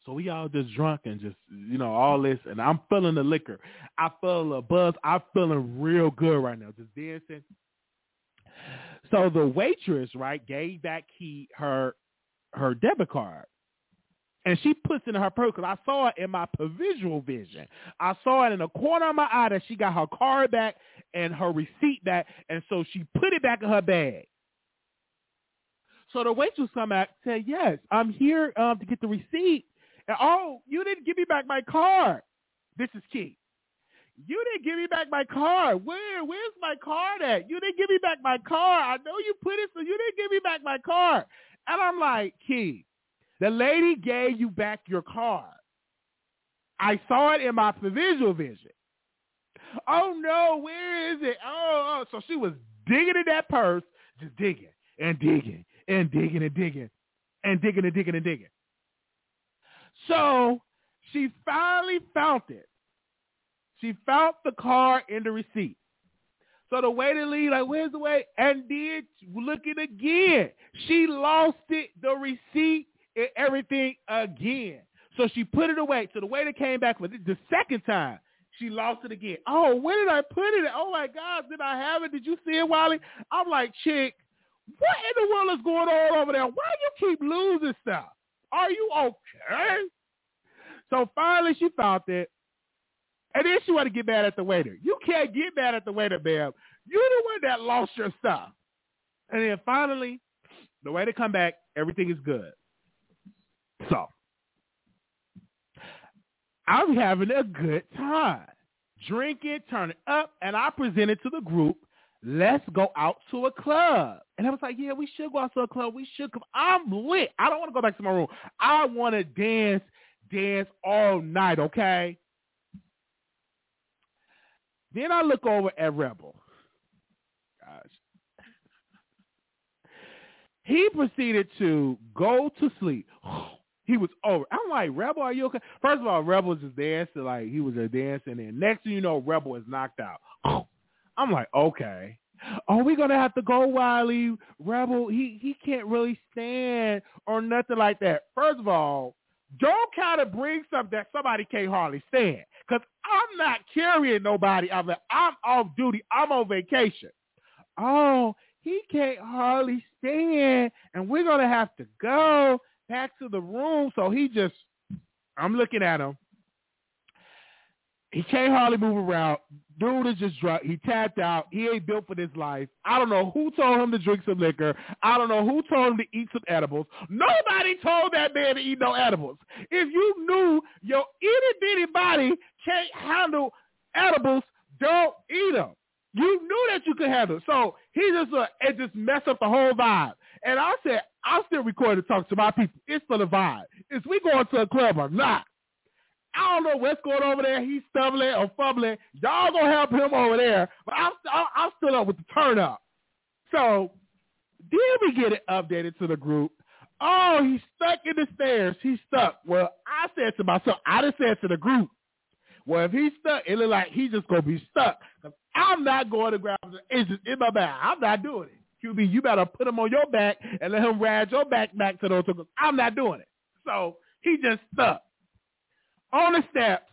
So we all just drunk and just, you know, all this, and I'm feeling the liquor. I feel a buzz. I'm feeling real good right now, just dancing. So the waitress, right, gave back key her her debit card and she puts in her purse because I saw it in my visual vision. I saw it in the corner of my eye that she got her card back and her receipt back, and so she put it back in her bag. So the waitress come back said, "Yes, I'm here um, to get the receipt." And oh, you didn't give me back my card. This is key. You didn't give me back my card. Where? Where's my card at? You didn't give me back my card. I know you put it, so you didn't give me back my card. And I'm like, Key, the lady gave you back your card. I saw it in my visual vision. Oh no, where is it? Oh, oh, so she was digging in that purse, just digging and digging and digging and digging and digging and digging and digging. So she finally found it. She found the card in the receipt. So the waiter leave like, where's the way? And did looking again. She lost it, the receipt everything again. So she put it away. So the waiter came back for the second time. She lost it again. Oh, where did I put it? Oh my God, did I have it? Did you see it, Wally? I'm like, chick, what in the world is going on over there? Why do you keep losing stuff? Are you okay? So finally she found it. And then she wanted to get mad at the waiter. You can't get mad at the waiter, babe. You're the one that lost your stuff. And then finally, the waiter come back, everything is good. So I'm having a good time. Drinking, turning up, and I presented to the group, let's go out to a club. And I was like, yeah, we should go out to a club. We should. Cause I'm lit. I don't want to go back to my room. I want to dance, dance all night, okay? Then I look over at Rebel. Gosh. He proceeded to go to sleep. He was over. I'm like, Rebel, are you okay? First of all, Rebel was just dancing like he was a dancing, and next thing you know, Rebel is knocked out. I'm like, okay. Are we gonna have to go, Wiley? Rebel, he he can't really stand or nothing like that. First of all, don't kind of bring something that somebody can't hardly stand. Cause I'm not carrying nobody. I'm I'm off duty. I'm on vacation. Oh, he can't hardly stand, and we're gonna have to go back to the room. So he just, I'm looking at him. He can't hardly move around. Dude is just drunk. He tapped out. He ain't built for this life. I don't know who told him to drink some liquor. I don't know who told him to eat some edibles. Nobody told that man to eat no edibles. If you knew your itty bitty body can't handle edibles, don't eat them. You knew that you could handle it. So he just uh, it just messed up the whole vibe. And I said, I'll still record and talk to my people. It's for the vibe. Is we going to a club or not? I don't know what's going on over there. He's stumbling or fumbling. Y'all gonna help him over there, but I'm I'm still up with the turn up. So then we get it updated to the group. Oh, he's stuck in the stairs. He's stuck. Well, I said to myself, I just said to the group, well, if he's stuck, it look like he's just gonna be stuck. I'm not going to grab the it's in my back. I'm not doing it. QB, you better put him on your back and let him ride your back back to those. I'm not doing it. So he just stuck on the steps,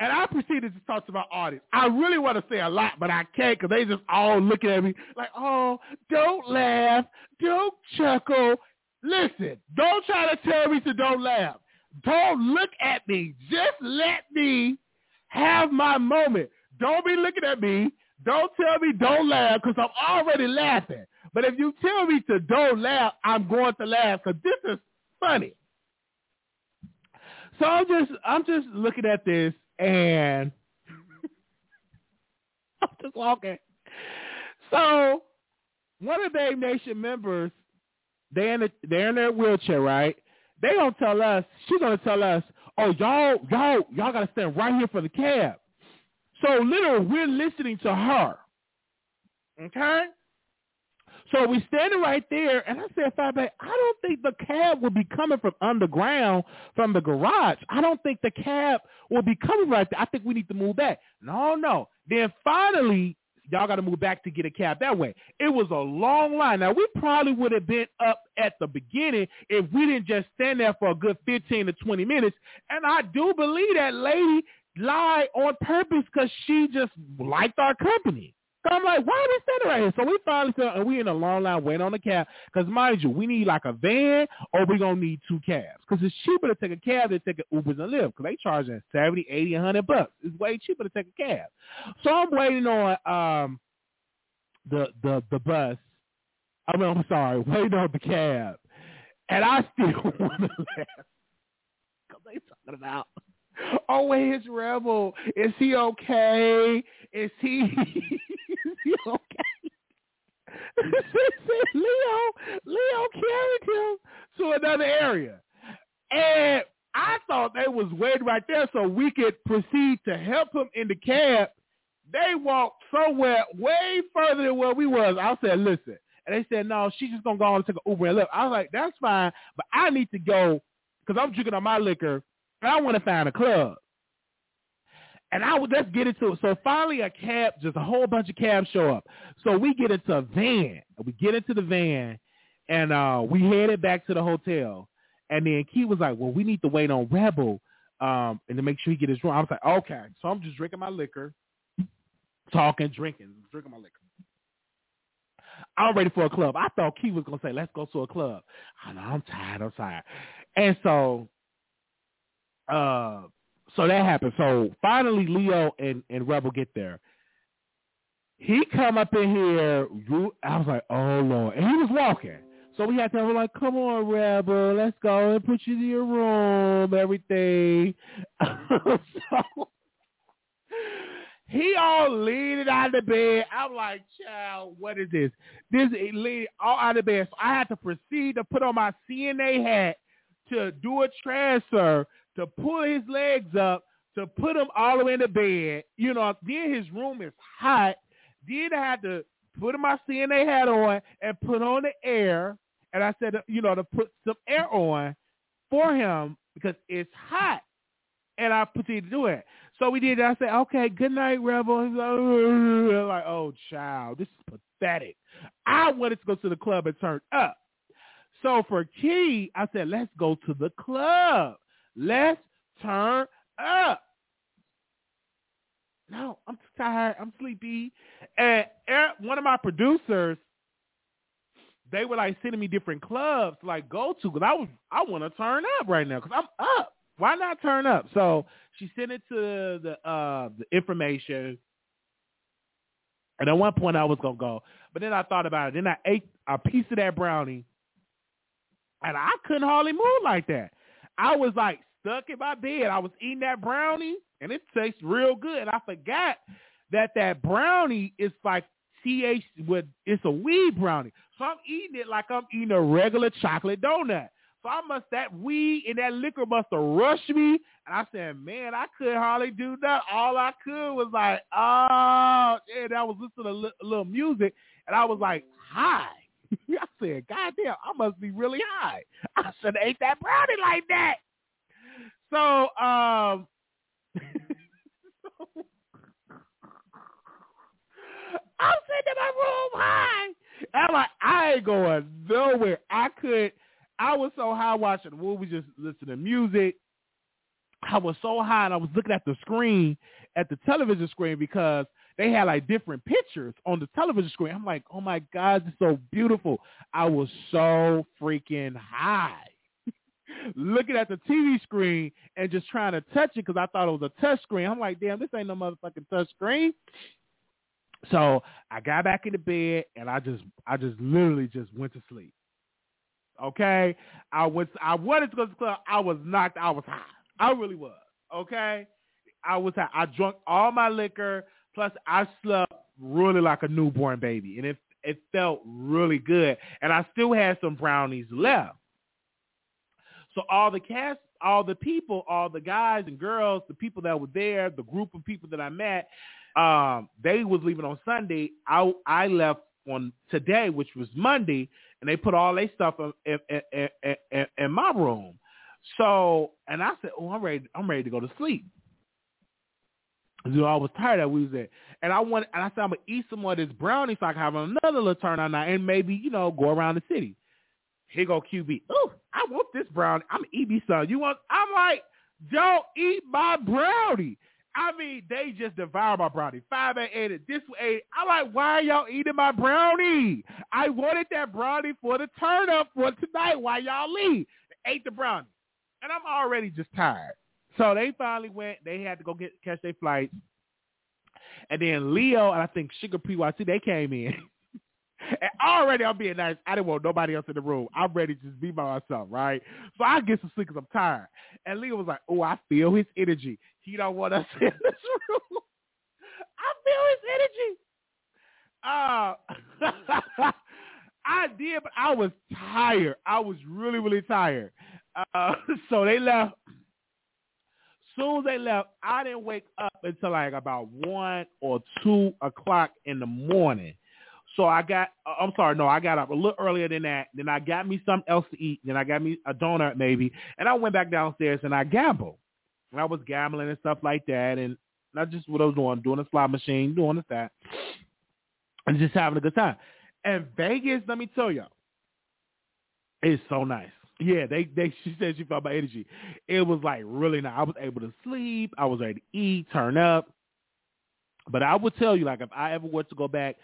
and I proceeded to talk to my audience. I really want to say a lot, but I can't because they just all looking at me like, oh, don't laugh, don't chuckle. Listen, don't try to tell me to don't laugh. Don't look at me. Just let me have my moment. Don't be looking at me. Don't tell me don't laugh because I'm already laughing. But if you tell me to don't laugh, I'm going to laugh because this is funny. So I'm just I'm just looking at this and I'm just walking. So one of the Nation members, they in the, they're in their wheelchair, right? They gonna tell us, she's gonna tell us, oh y'all, y'all, y'all gotta stand right here for the cab. So literally we're listening to her. Okay? So we standing right there, and I said, Fatback, I don't think the cab will be coming from underground from the garage. I don't think the cab will be coming right there. I think we need to move back. No, no. Then finally, y'all got to move back to get a cab that way. It was a long line. Now, we probably would have been up at the beginning if we didn't just stand there for a good 15 to 20 minutes. And I do believe that lady lied on purpose because she just liked our company. So I'm like, why are we standing right here? So we finally said, and we in a long line waiting on the cab. Because mind you, we need like a van or we going to need two cabs. Because it's cheaper to take a cab than take an Ubers and Lyft. Because they charging 70, 80, 100 bucks. It's way cheaper to take a cab. So I'm waiting on um the the the bus. I mean, I'm sorry, waiting on the cab. And I still want to laugh. Because they talking about Oh, where's Rebel? Is he okay? Is he is he okay? Leo, Leo carried him to another area. And I thought they was waiting right there so we could proceed to help him in the cab. They walked somewhere way further than where we was. I said, listen. And they said, no, she's just going to go on and take an Uber and look. I was like, that's fine, but I need to go because I'm drinking on my liquor I want to find a club. And I would let's get into it. So finally a cab, just a whole bunch of cabs show up. So we get into a van. We get into the van and uh we headed back to the hotel. And then Key was like, Well, we need to wait on Rebel um and to make sure he get his room. I was like, Okay. So I'm just drinking my liquor, talking, drinking, drinking my liquor. I'm ready for a club. I thought Key was gonna say, Let's go to a club. I know I'm tired, I'm tired. And so uh, so that happened. So finally, Leo and, and Rebel get there. He come up in here. I was like, oh Lord, and he was walking. So we had to have like, come on, Rebel, let's go and put you to your room, everything. so he all leaning out of the bed. I'm like, child, what is this? This is leaning all out of the bed. So I had to proceed to put on my CNA hat to do a transfer to pull his legs up, to put him all the way in the bed. You know, then his room is hot. Then I had to put my CNA hat on and put on the air. And I said, you know, to put some air on for him because it's hot. And I proceeded to do it. So we did. I said, okay, good night, Rebel. He's like, like, oh, child, this is pathetic. I wanted to go to the club and turn up. So for Key, I said, let's go to the club. Let's turn up. no, I'm tired. I'm sleepy. And one of my producers, they were like sending me different clubs to like go to because I was I want to turn up right now because I'm up. Why not turn up? So she sent it to the uh the information. And at one point I was gonna go, but then I thought about it. Then I ate a piece of that brownie, and I couldn't hardly move like that. I was like stuck in my bed. I was eating that brownie, and it tastes real good. I forgot that that brownie is like TH with it's a weed brownie. So I'm eating it like I'm eating a regular chocolate donut. So I must that weed and that liquor must have rushed me. And I said, man, I couldn't hardly do that. All I could was like, oh, and I was listening to a, little music, and I was like, high. I said, God damn, I must be really high. I should have ate that brownie like that. So, um, I'm sitting in my room high. I'm like, I ain't going nowhere. I could I was so high watching movie, just listening to music. I was so high and I was looking at the screen, at the television screen because they had like different pictures on the television screen. I'm like, oh my God, it's so beautiful. I was so freaking high. looking at the TV screen and just trying to touch it because I thought it was a touch screen. I'm like, damn, this ain't no motherfucking touch screen. So I got back into bed and I just I just literally just went to sleep. Okay, I was I wanted to go to the club. I was knocked. I was high. I really was. Okay, I was high. I drunk all my liquor. Plus, I slept really like a newborn baby, and it it felt really good. And I still had some brownies left. So all the cast, all the people, all the guys and girls, the people that were there, the group of people that I met, um, they was leaving on Sunday. I I left on today, which was Monday, and they put all their stuff in, in, in, in, my room. So, and I said, "Oh, I'm ready. I'm ready to go to sleep." You know, I was tired of we was at, and I want, and I said, "I'm gonna eat some of this brownie so I can have another little turn on night, and maybe you know go around the city." Here go QB. Oh, I want this brownie. I'm EB son. You want? I'm like, don't eat my brownie. I mean, they just devour my brownie. Five and eight, this eight. I'm like, why are y'all eating my brownie? I wanted that brownie for the turn up for tonight. Why y'all leave? Ate the brownie, and I'm already just tired. So they finally went. They had to go get catch their flights, and then Leo and I think Sugar PYT they came in. And already I'm being nice. I didn't want nobody else in the room. I'm ready to just be by myself, right? So I get some sleep because I'm tired. And Leo was like, oh, I feel his energy. He don't want us in this room. I feel his energy. Uh, I did, but I was tired. I was really, really tired. Uh, so they left. Soon as they left, I didn't wake up until like about one or two o'clock in the morning. So I got, uh, I'm sorry, no, I got up a little earlier than that. Then I got me something else to eat. Then I got me a donut maybe. And I went back downstairs and I gambled. And I was gambling and stuff like that. And not just what I was doing, doing a slot machine, doing this, that. And just having a good time. And Vegas, let me tell y'all, is so nice. Yeah, they they she said she felt my energy. It was like really nice. I was able to sleep. I was ready to eat, turn up. But I would tell you, like, if I ever were to go back,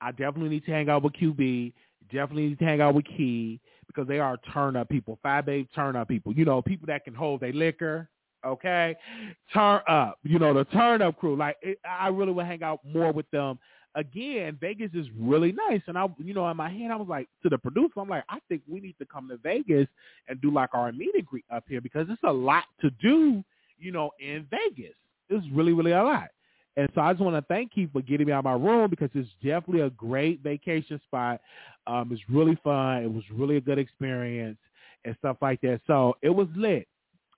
I definitely need to hang out with QB. Definitely need to hang out with Key because they are turn up people, five babe turn up people. You know, people that can hold their liquor. Okay, turn up. You know, the turn up crew. Like it, I really would hang out more with them. Again, Vegas is really nice, and I, you know, in my head, I was like to the producer, I'm like, I think we need to come to Vegas and do like our meet and greet up here because it's a lot to do, you know, in Vegas. It's really, really a lot. And so I just want to thank you for getting me out of my room because it's definitely a great vacation spot. Um, it's really fun. It was really a good experience and stuff like that. So it was lit.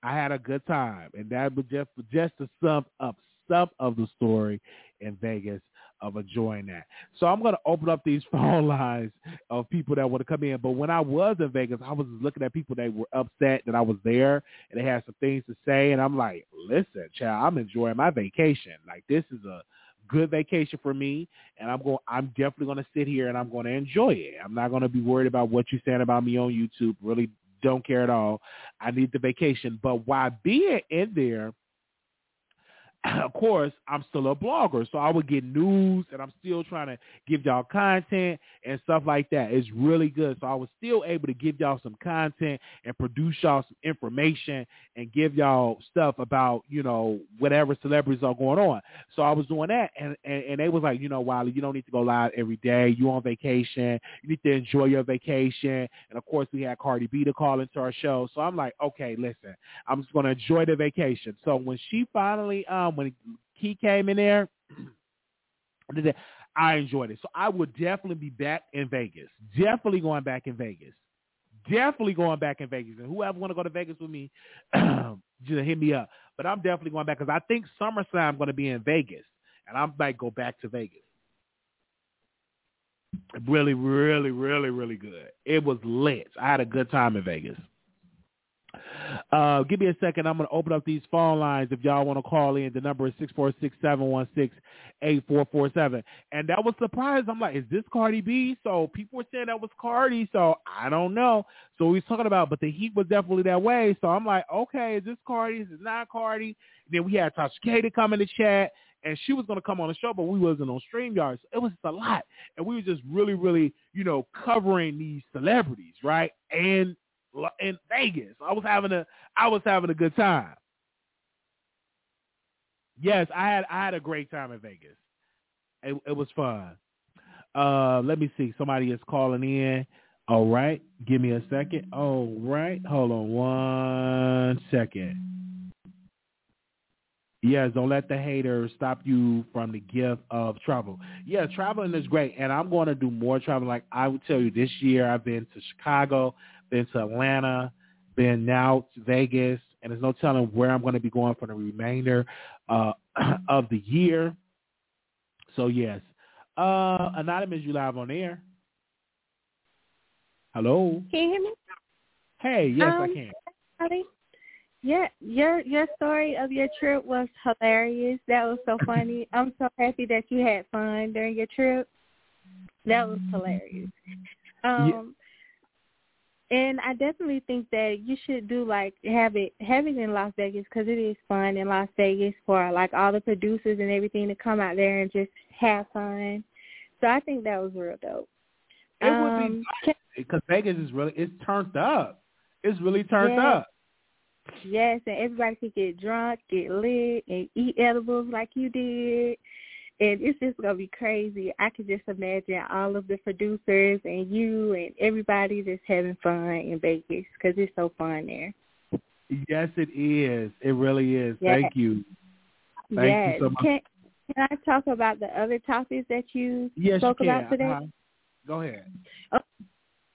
I had a good time, and that was just just to sum up some of the story in Vegas of enjoying that. So I'm going to open up these phone lines of people that want to come in. But when I was in Vegas, I was looking at people that were upset that I was there and they had some things to say. And I'm like, listen, child, I'm enjoying my vacation. Like this is a good vacation for me. And I'm going, I'm definitely going to sit here and I'm going to enjoy it. I'm not going to be worried about what you're saying about me on YouTube. Really don't care at all. I need the vacation. But while being in there, of course, I'm still a blogger, so I would get news, and I'm still trying to give y'all content and stuff like that. It's really good. So I was still able to give y'all some content and produce y'all some information and give y'all stuff about you know whatever celebrities are going on. So I was doing that, and and, and they was like, you know, Wiley, you don't need to go live every day. You on vacation. You need to enjoy your vacation. And of course, we had Cardi B to call into our show. So I'm like, okay, listen, I'm just gonna enjoy the vacation. So when she finally um when he came in there, I enjoyed it. So I would definitely be back in Vegas. Definitely going back in Vegas. Definitely going back in Vegas. And whoever want to go to Vegas with me, just hit me up. But I'm definitely going back because I think SummerSlam going to be in Vegas, and I might go back to Vegas. Really, really, really, really good. It was lit. I had a good time in Vegas. Uh, give me a second. I'm going to open up these phone lines if y'all want to call in. The number is six four six seven one six eight four four seven. And that was surprised. I'm like, is this Cardi B? So people were saying that was Cardi. So I don't know. So we was talking about, but the heat was definitely that way. So I'm like, okay, is this Cardi? Is it not Cardi? And then we had Tasha K to come in the chat. And she was going to come on the show, but we wasn't on StreamYard. So it was a lot. And we were just really, really, you know, covering these celebrities, right? And in Vegas. I was having a I was having a good time. Yes, I had I had a great time in Vegas. It, it was fun. Uh, let me see. Somebody is calling in. All right, give me a second. All right, hold on one second. Yes, don't let the haters stop you from the gift of travel. Yeah, traveling is great, and I'm going to do more traveling. Like I would tell you, this year I've been to Chicago, been to Atlanta, been now to Vegas, and there's no telling where I'm going to be going for the remainder uh, of the year. So yes, uh, anonymous, you live on air. Hello. Can you hear me? Hey, yes, um, I can. Howdy. Yeah, your your story of your trip was hilarious. That was so funny. I'm so happy that you had fun during your trip. That was hilarious. Um, and I definitely think that you should do like have it have it in Las Vegas because it is fun in Las Vegas for like all the producers and everything to come out there and just have fun. So I think that was real dope. It um, would be because Vegas is really it's turned up. It's really turned Yeah. up. Yes, and everybody could get drunk, get lit, and eat edibles like you did. And it's just gonna be crazy. I can just imagine all of the producers and you and everybody just having fun in Vegas because it's so fun there. Yes, it is. It really is. Yes. Thank you. Thank yes. you so much. Can Can I talk about the other topics that you Yes, spoke you about today? Uh-huh. Go ahead.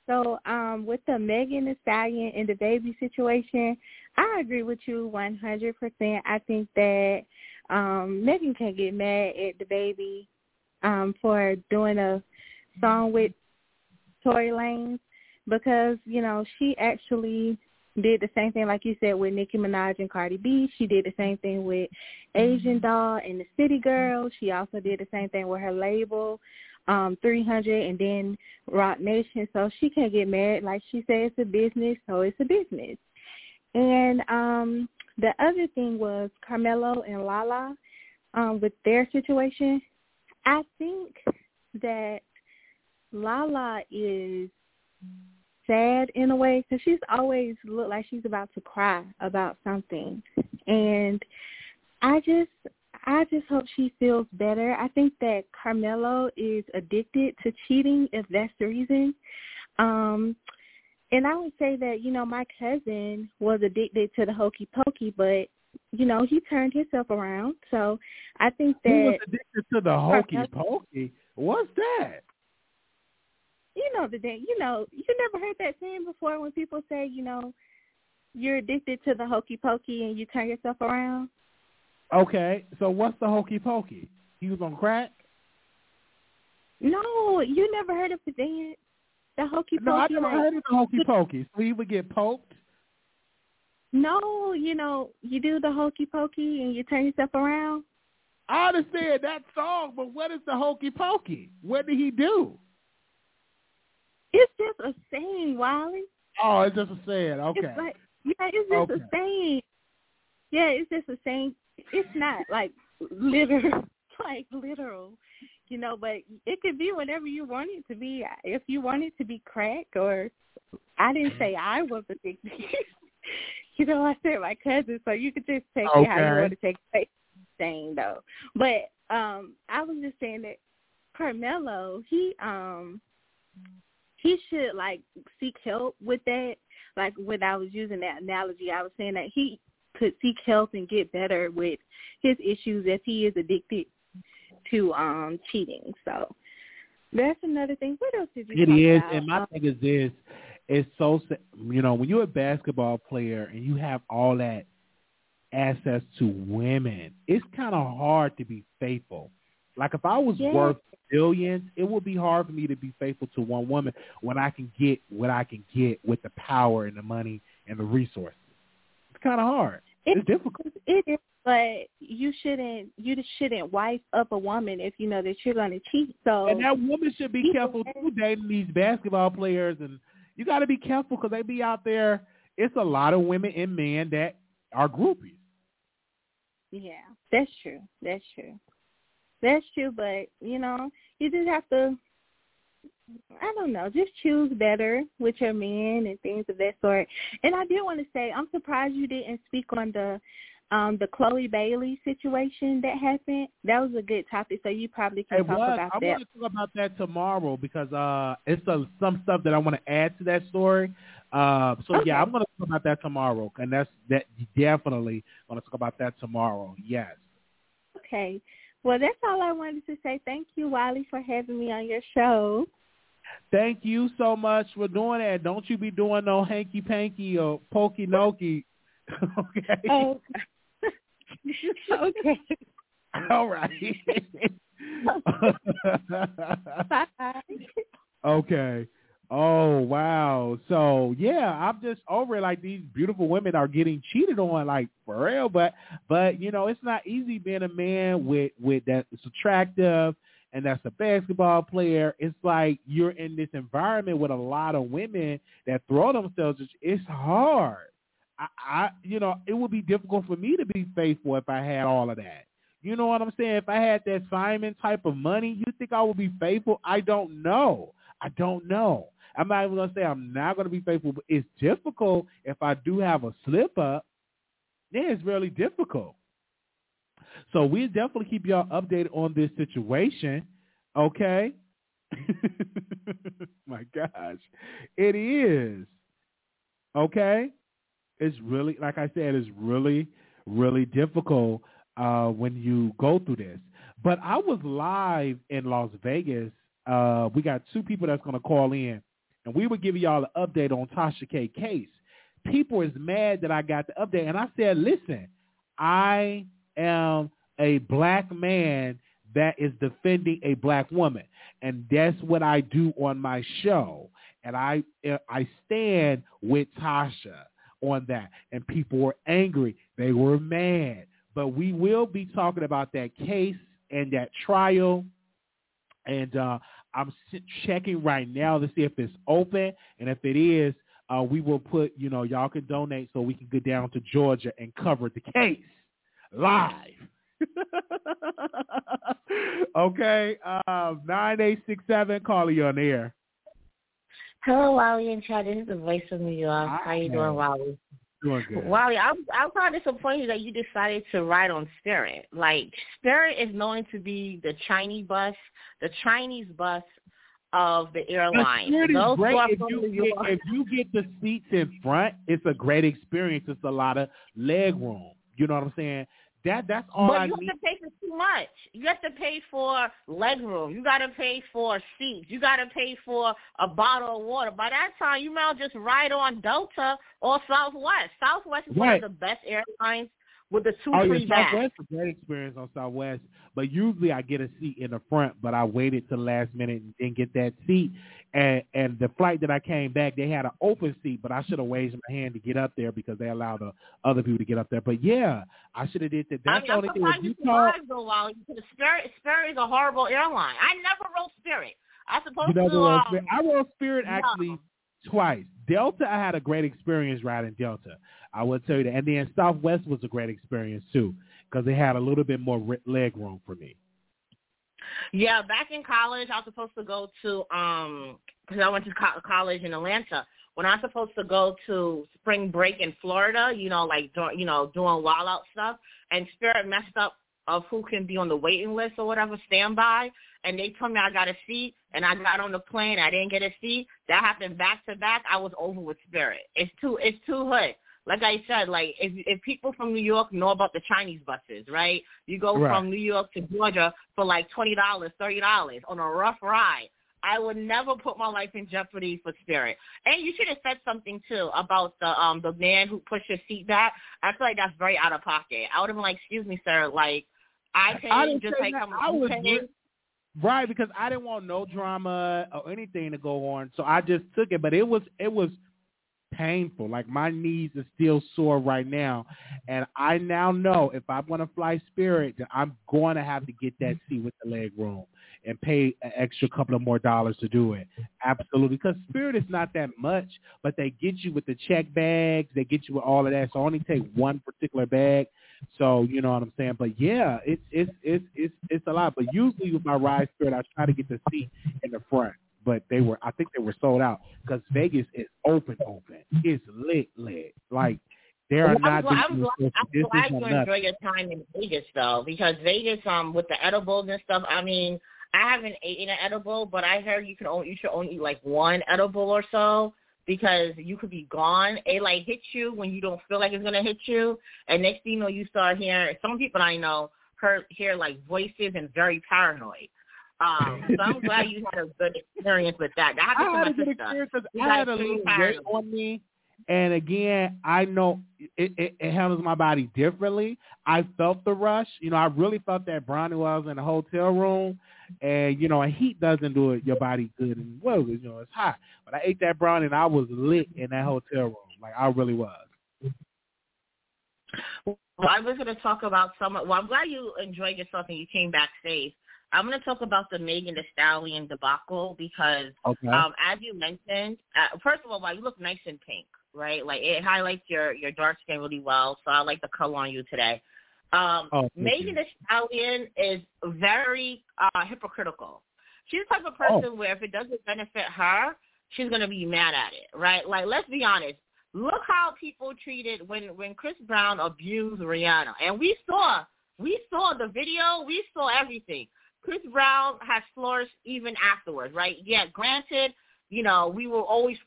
So, um, with the Megan Thee Stallion and DaBaby situation, I agree with you one hundred percent. I think that um Megan can get mad at DaBaby um for doing a song with Tory Lanez because, you know, she actually did the same thing like you said with Nicki Minaj and Cardi B. She did the same thing with Asian Doll and the City Girls. She also did the same thing with her label um 300 and then Roc Nation. So she can't get mad. Like she said, it's a business, so it's a business. And um the other thing was Carmelo and Lala um with their situation. I think that Lala is sad in a way because she's always looked like she's about to cry about something, and I just I just hope she feels better. I think that Carmelo is addicted to cheating if that's the reason. Um and I would say that, you know, my cousin was addicted to the hokey pokey, but you know, he turned himself around. So I think that Who was addicted to the hokey pokey? What's that? you know the thing you know you never heard that saying before when people say you know you're addicted to the hokey pokey and you turn yourself around Okay, so what's the hokey pokey? He was on crack? no you never heard of the dance the hokey pokey No, I never heard of the hokey pokey. So he would get poked? no you know you do the hokey pokey and you turn yourself around I understand that song, but what is the hokey pokey? What did he do? it's just a saying Wiley Oh, it's just a saying. Okay. it's like yeah it's just Okay. a saying yeah it's just a saying it's not like literal, like literal, you know. But it could be whatever you want it to be. If you want it to be crack, or I didn't say I was addicted. you know, I said my cousin, so you could just take it how you want to take it. Thing though, but um, I was just saying that Carmelo, he um, he should like seek help with that. Like when I was using that analogy, I was saying that he could seek help and get better with his issues if he is addicted to um cheating. So that's another thing. What else did you It is, about? and my Um, thing is this: it's so you know when you're a basketball player and you have all that access to women, it's kind of hard to be faithful. Like if I was Yeah. worth billions, it would be hard for me to be faithful to one woman when I can get what I can get with the power and the money and the resources. It's kind of hard. It- it's difficult. It is, but you shouldn't you just shouldn't wife up a woman if you know that you're going to cheat. So And that woman should be careful too dating these basketball players, and you got to be careful because they be out there. It's a lot of women and men that are groupies. yeah, that's true. That's true. That's true, but you know, you just have to I don't know, just choose better with your men and things of that sort. And I did want to say, I'm surprised you didn't speak on the um the Chloe Bailey situation that happened. That was a good topic, so you probably can It talk was. about I that. want to talk about that tomorrow because uh, it's some stuff that I want to add to that story. Uh, so Okay. yeah, I'm going to talk about that tomorrow, and that's that definitely going to talk about that tomorrow. Yes. Okay. Well, that's all I wanted to say. Thank you, Wiley, for having me on your show. Thank you so much for doing that. Don't you be doing no hanky panky or pokey nokey. okay. Oh, okay. All right. Bye. okay. Oh wow. So yeah, I'm just over it. Like these beautiful women are getting cheated on, like for real. But but you know, it's not easy being a man with with that's attractive and that's a basketball player. It's like you're in this environment with a lot of women that throw themselves. It's hard. I, I you know, it would be difficult for me to be faithful if I had all of that. You know what I'm saying? If I had that Simon type of money, you think I would be faithful? I don't know. I don't know. I'm not even gonna say I'm not gonna be faithful, but it's difficult if I do have a slip up. Yeah, it's really difficult. So we'll definitely keep y'all updated on this situation. Okay. My gosh. It is. Okay. It's really like I said, it's really, really difficult uh when you go through this. But I was live in Las Vegas. Uh we got two people that's gonna call in and we were giving y'all an update on Tasha K case. People is mad that I got the update and I said, listen, I am a black man that is defending a black woman. And that's what I do on my show. And I I stand with Tasha on that. And people were angry. They were mad. But we will be talking about that case and that trial. And uh, I'm checking right now to see if it's open. And if it is, uh, we will put, you know, y'all can donate so we can get down to Georgia and cover the case live. okay, uh, 9867, call you on air. Hello, Wally and Chad. This is the voice of New York. How you doing, Wally? Doing good. Wally, I'm I'm kind of disappointed that you decided to ride on Spirit. Like Spirit is known to be the Chinese bus, the Chinese bus of the airline. Spirit Those great if you get if you get the seats in front. It's a great experience. It's a lot of leg room. You know what I'm saying? That that's all but I you need. have to pay for too much. You have to pay for leg room. You got to pay for seats. You got to pay for a bottle of water. By that time, you might just ride on Delta or Southwest. Southwest is one of the best airlines with the two Oh, free yeah, bags. Southwest a great experience on Southwest, but usually I get a seat in the front, but I waited till the last minute and didn't get that seat. And and the flight that I came back, they had an open seat, but I should have raised my hand to get up there because they allowed the other people to get up there. But yeah, I should have did that. I That's mean, the only thing. you call, though, Wally, because Spirit, Spirit is a horrible airline. I never rode Spirit. I supposed you know, to. Um, Spirit. I rode Spirit no. actually twice. Delta, I had a great experience riding Delta. I would tell you that. And then Southwest was a great experience too. because they had a little bit more leg room for me. Yeah, back in college, I was supposed to go to um because I went to co- college in Atlanta. When I was supposed to go to spring break in Florida, you know, like do, you know, doing wild out stuff, and Spirit messed up of who can be on the waiting list or whatever, standby, and they told me I got a seat, and I got on the plane, I didn't get a seat. That happened back to back. I was over with Spirit. It's too, it's too hood like I said, like if if people from New York know about the Chinese buses, right? You go Right. from New York to Georgia for like twenty dollars, thirty dollars on a rough ride. I would never put my life in jeopardy for Spirit. And you should have said something too about the um the man who pushed your seat back. I feel like that's very out of pocket. I would have been like, excuse me, sir, like I paid I just like that. I was paid. right because I didn't want no drama or anything to go on, so I just took it. But it was it was painful. Like my knees are still sore right now, and I now know if I'm going to fly Spirit, that I'm going to have to get that seat with the leg room and pay an extra couple of more dollars to do it. Absolutely, because Spirit is not that much, but they get you with the check bags, they get you with all of that. So I only take one particular bag. So you know what I'm saying. But yeah, it's it's it's it's it's a lot. But usually with my ride Spirit, I try to get the seat in the front. But they were, I think they were sold out because Vegas is open, open. It's lit, lit. Like there are Well, I'm not. glad, I'm these- I'm glad you enjoy your time in Vegas though, because Vegas, um, with the edibles and stuff. I mean, I haven't eaten an edible, but I heard you can only you should only eat like one edible or so because you could be gone. It like hits you when you don't feel like it's gonna hit you, and next thing you know, you start hearing. Some people I know heard hear like voices and very paranoid. Um, so I'm glad you had a good experience with that. Happened I had a good experience because I had a little weight on me, and again, I know it, it, it handles my body differently. I felt the rush. You know, I really felt that brownie while I was in the hotel room, and you know, and heat doesn't do it your body good. And well, you know, it's hot. But I ate that brownie and I was lit in that hotel room, like I really was. Well, I was going to talk about some. Well, I'm glad you enjoyed yourself and you came back safe. I'm going to talk about the Megan Thee Stallion debacle because, Okay. um, as you mentioned, uh, first of all, wow, you look nice in pink, right? Like it highlights your your dark skin really well. So I like the color on you today. Um, Oh, Megan. Thee Stallion is very uh, hypocritical. She's the type of Oh. person where if it doesn't benefit her, she's going to be mad at it, right? Like let's be honest. Look how people treated when when Chris Brown abused Rihanna, and we saw we saw the video, we saw everything. Chris Brown has flourished even afterwards, right? Yeah, granted, you know, we will always,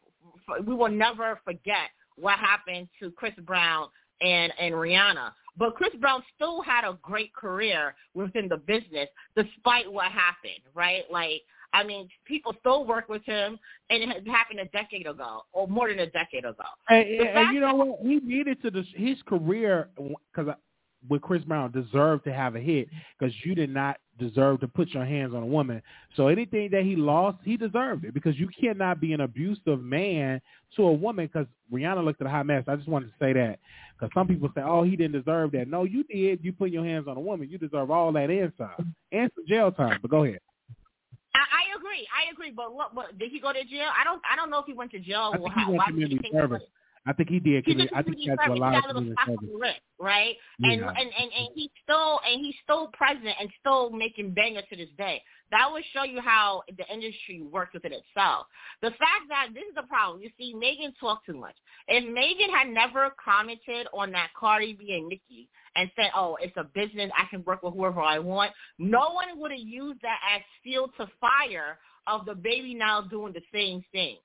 we will never forget what happened to Chris Brown and and Rihanna. But Chris Brown still had a great career within the business despite what happened, right? Like, I mean, people still work with him, and it happened a decade ago, or more than a decade ago. And, and- and you know what? He needed to his career because with Chris Brown deserved to have a hit because you did not deserve to put your hands on a woman. So anything that he lost, he deserved it because you cannot be an abusive man to a woman. Because Rihanna looked at a hot mess. I just wanted to say that because some people say, "Oh, he didn't deserve that." No, you did. You put your hands on a woman. You deserve all that inside and some jail time. But go ahead. I, agree. I agree. But what, what? Did he go to jail? I don't. I don't know if he went to jail. I or think how, he went community service. I think he did. He I think he has a lot of got a little community slap service. on the wrist, right? And, Yeah. and and and he's still and he's still present and still making bangers to this day. That would show you how the industry works within itself. The fact that this is the problem. You see, Megan talked too much. If Megan had never commented on that Cardi B and Nicki and said, "Oh, it's a business. I can work with whoever I want," no one would have used that as fuel to fire of DaBaby now doing the same thing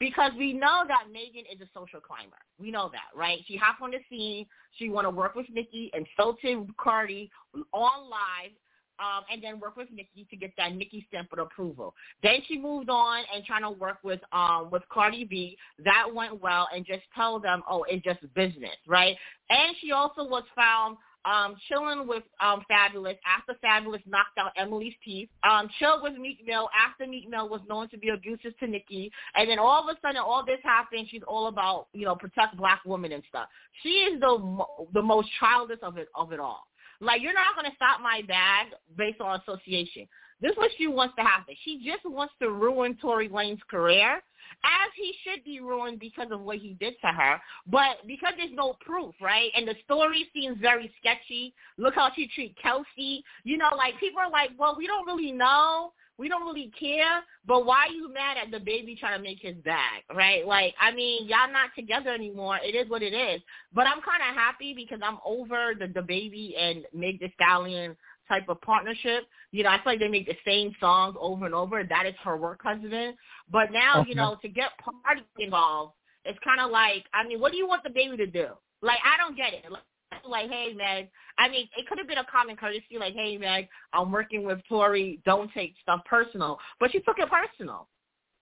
because we know that Megan is a social climber. We know that, right? She hopped on the scene. She want to work with Nicki and insulted Cardi on live. Um, and then work with Nicki to get that Nicki stamp of approval. Then she moved on and trying to work with um with Cardi B. That went well, and just tell them, oh, it's just business, right? And she also was found um, chilling with um, Fabolous after Fabolous knocked out Emily's teeth. Um, chill with Meek Mill after Meek Mill was known to be abusive to Nicki. And then all of a sudden, all this happened. She's all about you know protect black women and stuff. She is the the most childish of it of it all. Like you're not gonna stop my bag based on association. This is what she wants to happen. She just wants to ruin Tory Lanez career, as he should be ruined because of what he did to her. But because there's no proof, right? And the story seems very sketchy. Look how she treat Kelsey. You know, like people are like, well, we don't really know we don't really care, but why are you mad at DaBaby trying to make his bag, right? Like, I mean, y'all not together anymore. It is what it is. But I'm kind of happy because I'm over the DaBaby and Meg Thee Stallion type of partnership. You know, I feel like they make the same songs over and over. That is her work husband. But now, okay. you uh-huh. know, to get party involved, it's kind of like, I mean, what do you want DaBaby to do? Like, I don't get it. Like, like, hey, Meg. I mean, it could have been a common courtesy, like, hey, Meg, I'm working with Tory. Don't take stuff personal. But she took it personal.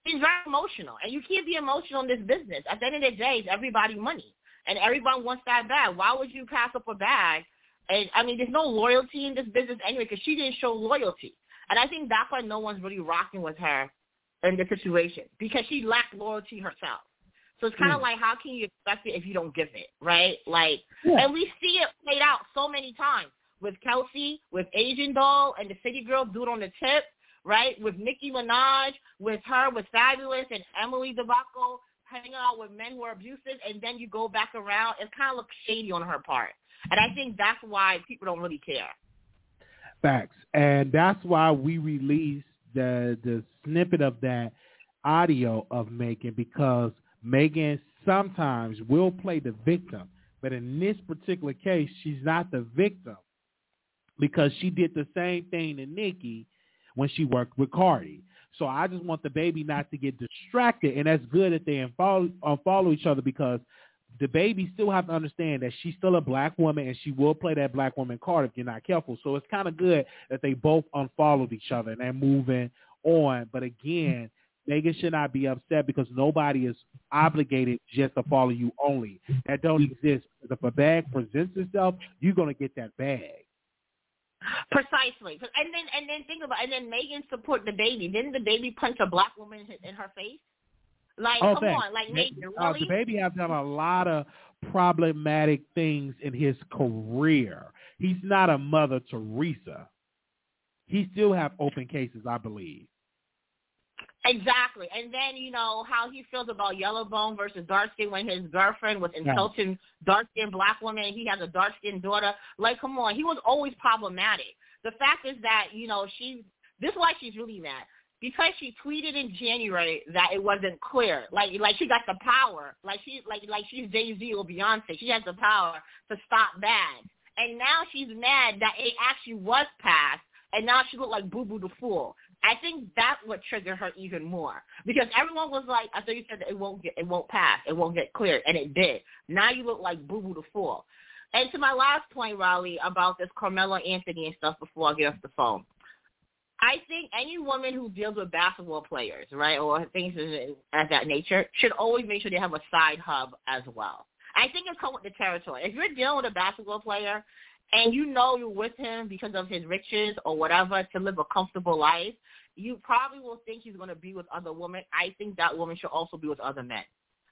She's very emotional, and you can't be emotional in this business. At the end of the day, it's everybody money, and everyone wants that bag. Why would you pass up a bag? And I mean, there's no loyalty in this business anyway, because she didn't show loyalty, and I think that's why no one's really rocking with her in the situation because she lacked loyalty herself. So it's kind of mm. like, how can you expect it if you don't give it, right? Like, yeah. and we see it played out so many times with Kelsey, with Asian Doll, and the City Girl dude on the tip, right? With Nicki Minaj, with her, with Fabolous, and Emily DeBacco hanging out with men who are abusive, and then you go back around. It kind of looks shady on her part. And I think that's why people don't really care. Facts. And that's why we released the the snippet of that audio of Megan because – Megan sometimes will play the victim, but in this particular case, she's not the victim because she did the same thing to Nicki when she worked with Cardi. So I just want DaBaby not to get distracted, and that's good that they unfollow, unfollow each other because DaBaby still have to understand that she's still a black woman and she will play that black woman card if you're not careful. So it's kind of good that they both unfollowed each other and they're moving on. But again, Megan should not be upset because nobody is obligated just to follow you only. That don't exist. If a bag presents itself, you're gonna get that bag. Precisely, and then and then think about and then Megan support DaBaby. Didn't DaBaby punch a black woman in her face? Like, oh, come thanks. on, like Megan, really? Uh, DaBaby has done a lot of problematic things in his career. He's not a Mother Teresa. He still have open cases, I believe. Exactly. And then, you know, how he feels about yellow bone versus dark skin when his girlfriend was insulting dark skinned black woman he has a dark skinned daughter. Like, come on, he was always problematic. The fact is that, you know, she this is why she's really mad. Because she tweeted in January that it wasn't clear. Like like she got the power. Like she like like she's Jay Z or Beyonce. She has the power to stop bags. And now she's mad that it actually was passed and now she looked like Boo Boo the Fool. I think that would trigger her even more because everyone was like, I thought you said that it won't get, it won't pass, it won't get cleared, and it did. Now you look like Boo Boo the Fool. And to my last point, Raleigh, about this Carmelo Anthony and stuff before I get off the phone. I think any woman who deals with basketball players, right, or things of that nature, should always make sure they have a side hub as well. I think it's comes with the territory. If you're dealing with a basketball player and you know you're with him because of his riches or whatever to live a comfortable life, you probably will think he's going to be with other women. I think that woman should also be with other men.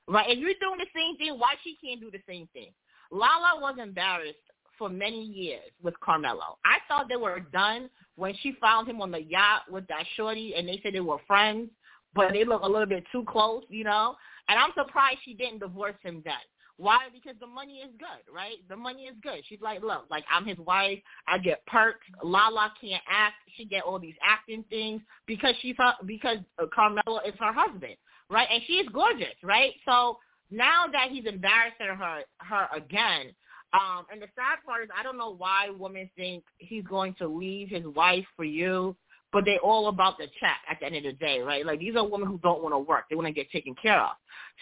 Right? If you're doing the same thing, why she can't do the same thing? Lala was embarrassed for many years with Carmelo. I thought they were done when she found him on the yacht with that shorty and they said they were friends, but they look a little bit too close, you know? And I'm surprised she didn't divorce him then. Why? Because the money is good, right? The money is good. She's like, look, like I'm his wife. I get perks. Lala can't act. She get all these acting things because she's her, because Carmelo is her husband, right? And she is gorgeous, right? So now that he's embarrassing her her again, um, and the sad part is I don't know why women think he's going to leave his wife for you but they're all about the check at the end of the day, right? Like these are women who don't want to work; they want to get taken care of.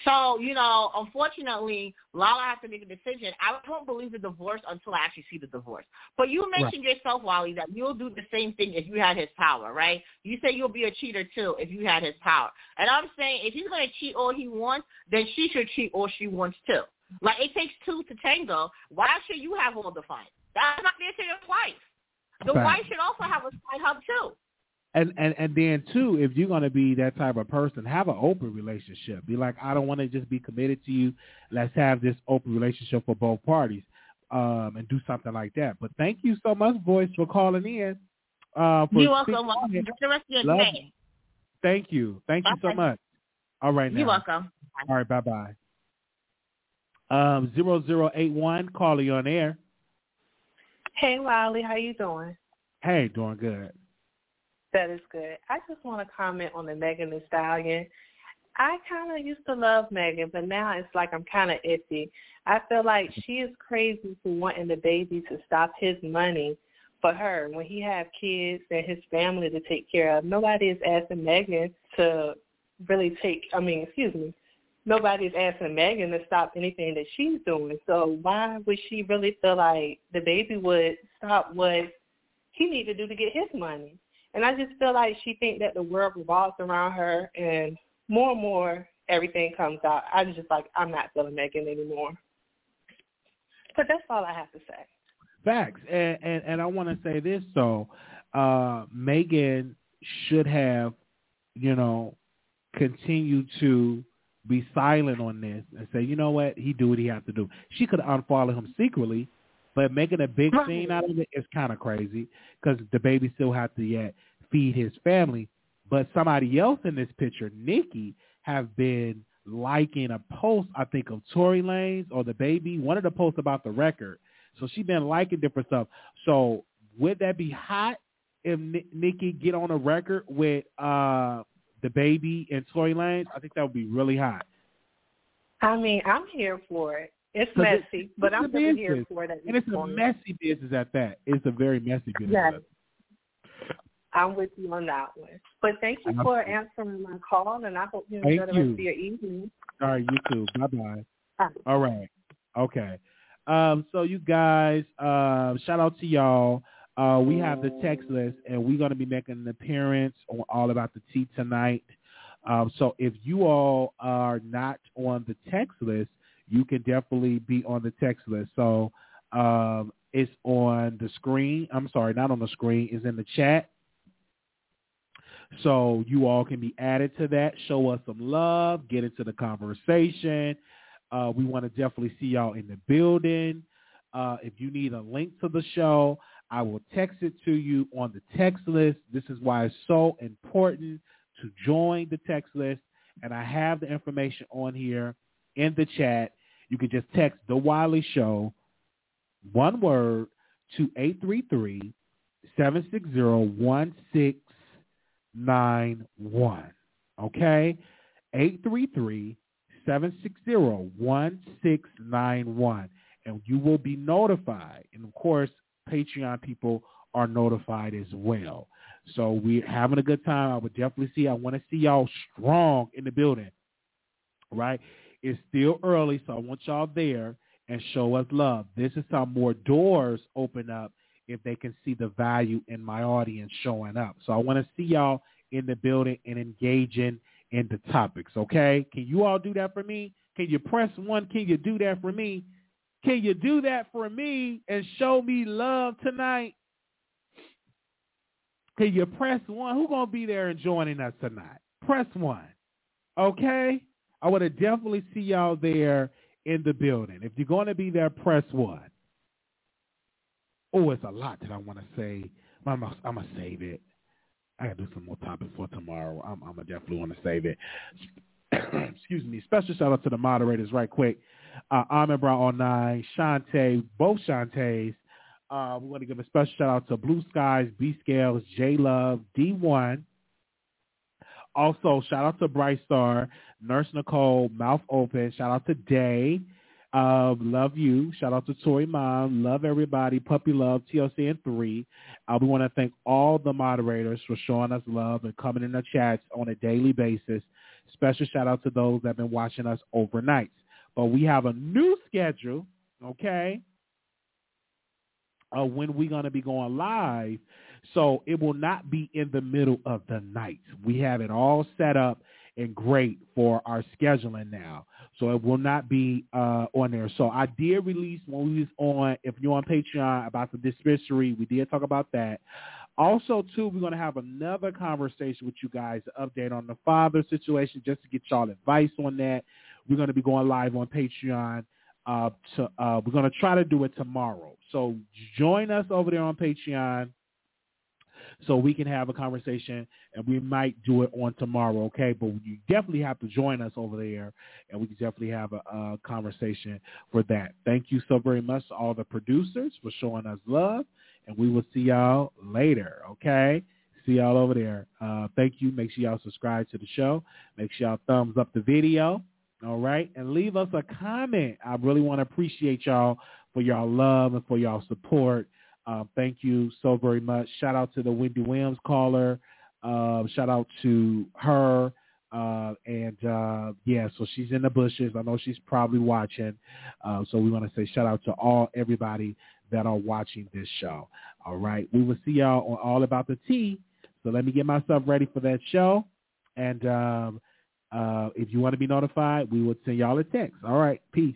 So, you know, unfortunately, Lala has to make a decision. I don't believe the divorce until I actually see the divorce. But you mentioned right. yourself, Wally, that you'll do the same thing if you had his power, right? You say you'll be a cheater too if you had his power. And I'm saying if he's going to cheat all he wants, then she should cheat all she wants too. Like it takes two to tango. Why should you have all the fun? That's not fair to your wife. The wife should also have a side hub too and and and then too, if you're gonna be that type of person, have an open relationship. Be like, I don't want to just be committed to you. Let's have this open relationship for both parties, um, and do something like that. But thank you so much, voice, for calling in. Uh, for You're welcome. Enjoy the rest of your Love day. Thank you. Thank you so much. All right now. You're welcome. All right, bye bye. Um, zero zero eight one, caller, you on air. Hey, Wiley, how you doing? Hey, doing good. That is good. I just want to comment on the Megan Thee Stallion. I kind of used to love Megan, but now it's like I'm kind of iffy. I feel like she is crazy for wanting DaBaby to stop his money for her when he have kids and his family to take care of. Nobody is asking Megan to really take. I mean, excuse me. Nobody is asking Megan to stop anything that she's doing. So why would she really feel like DaBaby would stop what he need to do to get his money? And I just feel like she think that the world revolves around her, and more and more everything comes out. I'm just like I'm not feeling Megan anymore. But that's all I have to say. Facts, and and, and I want to say this so, uh, Megan should have, you know, continued to be silent on this and say, you know what, he do what he have to do. She could unfollow him secretly, but making a big scene out of it is kind of crazy because DaBaby still have to yet feed his family. But somebody else in this picture, Nicki, have been liking a post, I think, of Tory Lanez or DaBaby, one of the posts about the record. So she been liking different stuff. So would that be hot if Ni- Nicki get on a record with uh DaBaby and Tory Lanez? I think that would be really hot. I mean, I'm here for it. It's So messy, but this I'm here for it. And it's a messy business at that. It's a very messy business. Yes. I'm with you on that one. But thank you for answering my call, and I hope you enjoy the rest you. of your evening. All right, you too. Bye bye. Bye. All right. Okay. Um, so you guys, uh, shout out to y'all. Uh, we have the text list, and we're going to be making an appearance on All About the Tea tonight. Um, so if you all are not on the text list, you can definitely be on the text list. So um, it's on the screen. I'm sorry, not on the screen. It's in the chat. So you all can be added to that. Show us some love. Get into the conversation. Uh, we want to definitely see y'all in the building. Uh, if you need a link to the show, I will text it to you on the text list. This is why it's so important to join the text list. And I have the information on here in the chat. You can just text The Wiley Show, one word, to 833-760-1691. Okay? 833-760-1691. And you will be notified. And of course, Patreon people are notified as well. So we're having a good time. I would definitely see. I want to see y'all strong in the building. Right? It's still early, so I want y'all there and show us love. This is how more doors open up if they can see the value in my audience showing up. So I want to see y'all in the building and engaging in the topics, okay? Can you all do that for me? Can you press one? Can you do that for me? Can you do that for me and show me love tonight? Can you press one? Who gonna be there and joining us tonight? Press one. Okay? I want to definitely see y'all there in the building. If you're to be there, press one. Oh, it's a lot that I want to say. I'm gonna, I'm gonna save it. I gotta do some more topics for tomorrow. I'm, I'm gonna definitely want to save it. Excuse me. Special shout out to the moderators, right quick. Uh, Armin Brown nine, Shantae, both Shantaes. Uh, we want to give a special shout out to Blue Skies, B Scales, J Love, D1. Also, shout out to Bright Star, Nurse Nicole, Mouth Open. Shout out to Day. Uh, love you. Shout out to Tori Mom. Love everybody. Puppy Love, TLC and 3. Uh, we want to thank all the moderators for showing us love and coming in the chats on a daily basis. Special shout out to those that have been watching us overnight. But we have a new schedule, okay, uh, when we're going to be going live. So it will not be in the middle of the night. We have it all set up and great for our scheduling now. So it will not be uh, on there. So I did release when we was on, if you're on Patreon, about the dispensary. We did talk about that. Also, too, we're going to have another conversation with you guys, to update on the father situation, just to get y'all advice on that. We're going to be going live on Patreon. Uh, to, uh, we're going to try to do it tomorrow. So join us over there on Patreon so we can have a conversation, and we might do it on tomorrow, okay? But you definitely have to join us over there, and we can definitely have a, a conversation for that. Thank you so very much to all the producers for showing us love, and we will see y'all later, okay? See y'all over there. Uh, thank you. Make sure y'all subscribe to the show. Make sure y'all thumbs up the video. All right. And leave us a comment. I really want to appreciate y'all for y'all love and for y'all support. Um, thank you so very much. Shout out to the Wendy Williams caller. Uh, shout out to her. Uh, and uh, yeah, so she's in the bushes. I know she's probably watching. Uh, so we want to say shout out to all everybody that are watching this show. All right. We will see y'all on All About the Tea. So let me get myself ready for that show. And um, uh, if you want to be notified, we will send y'all a text. All right. Peace.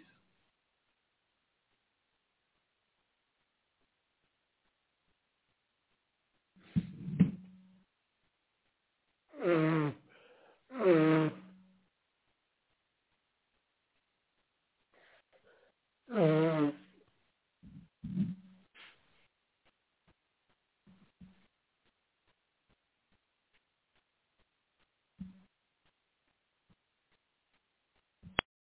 Mm. Mm. Mm.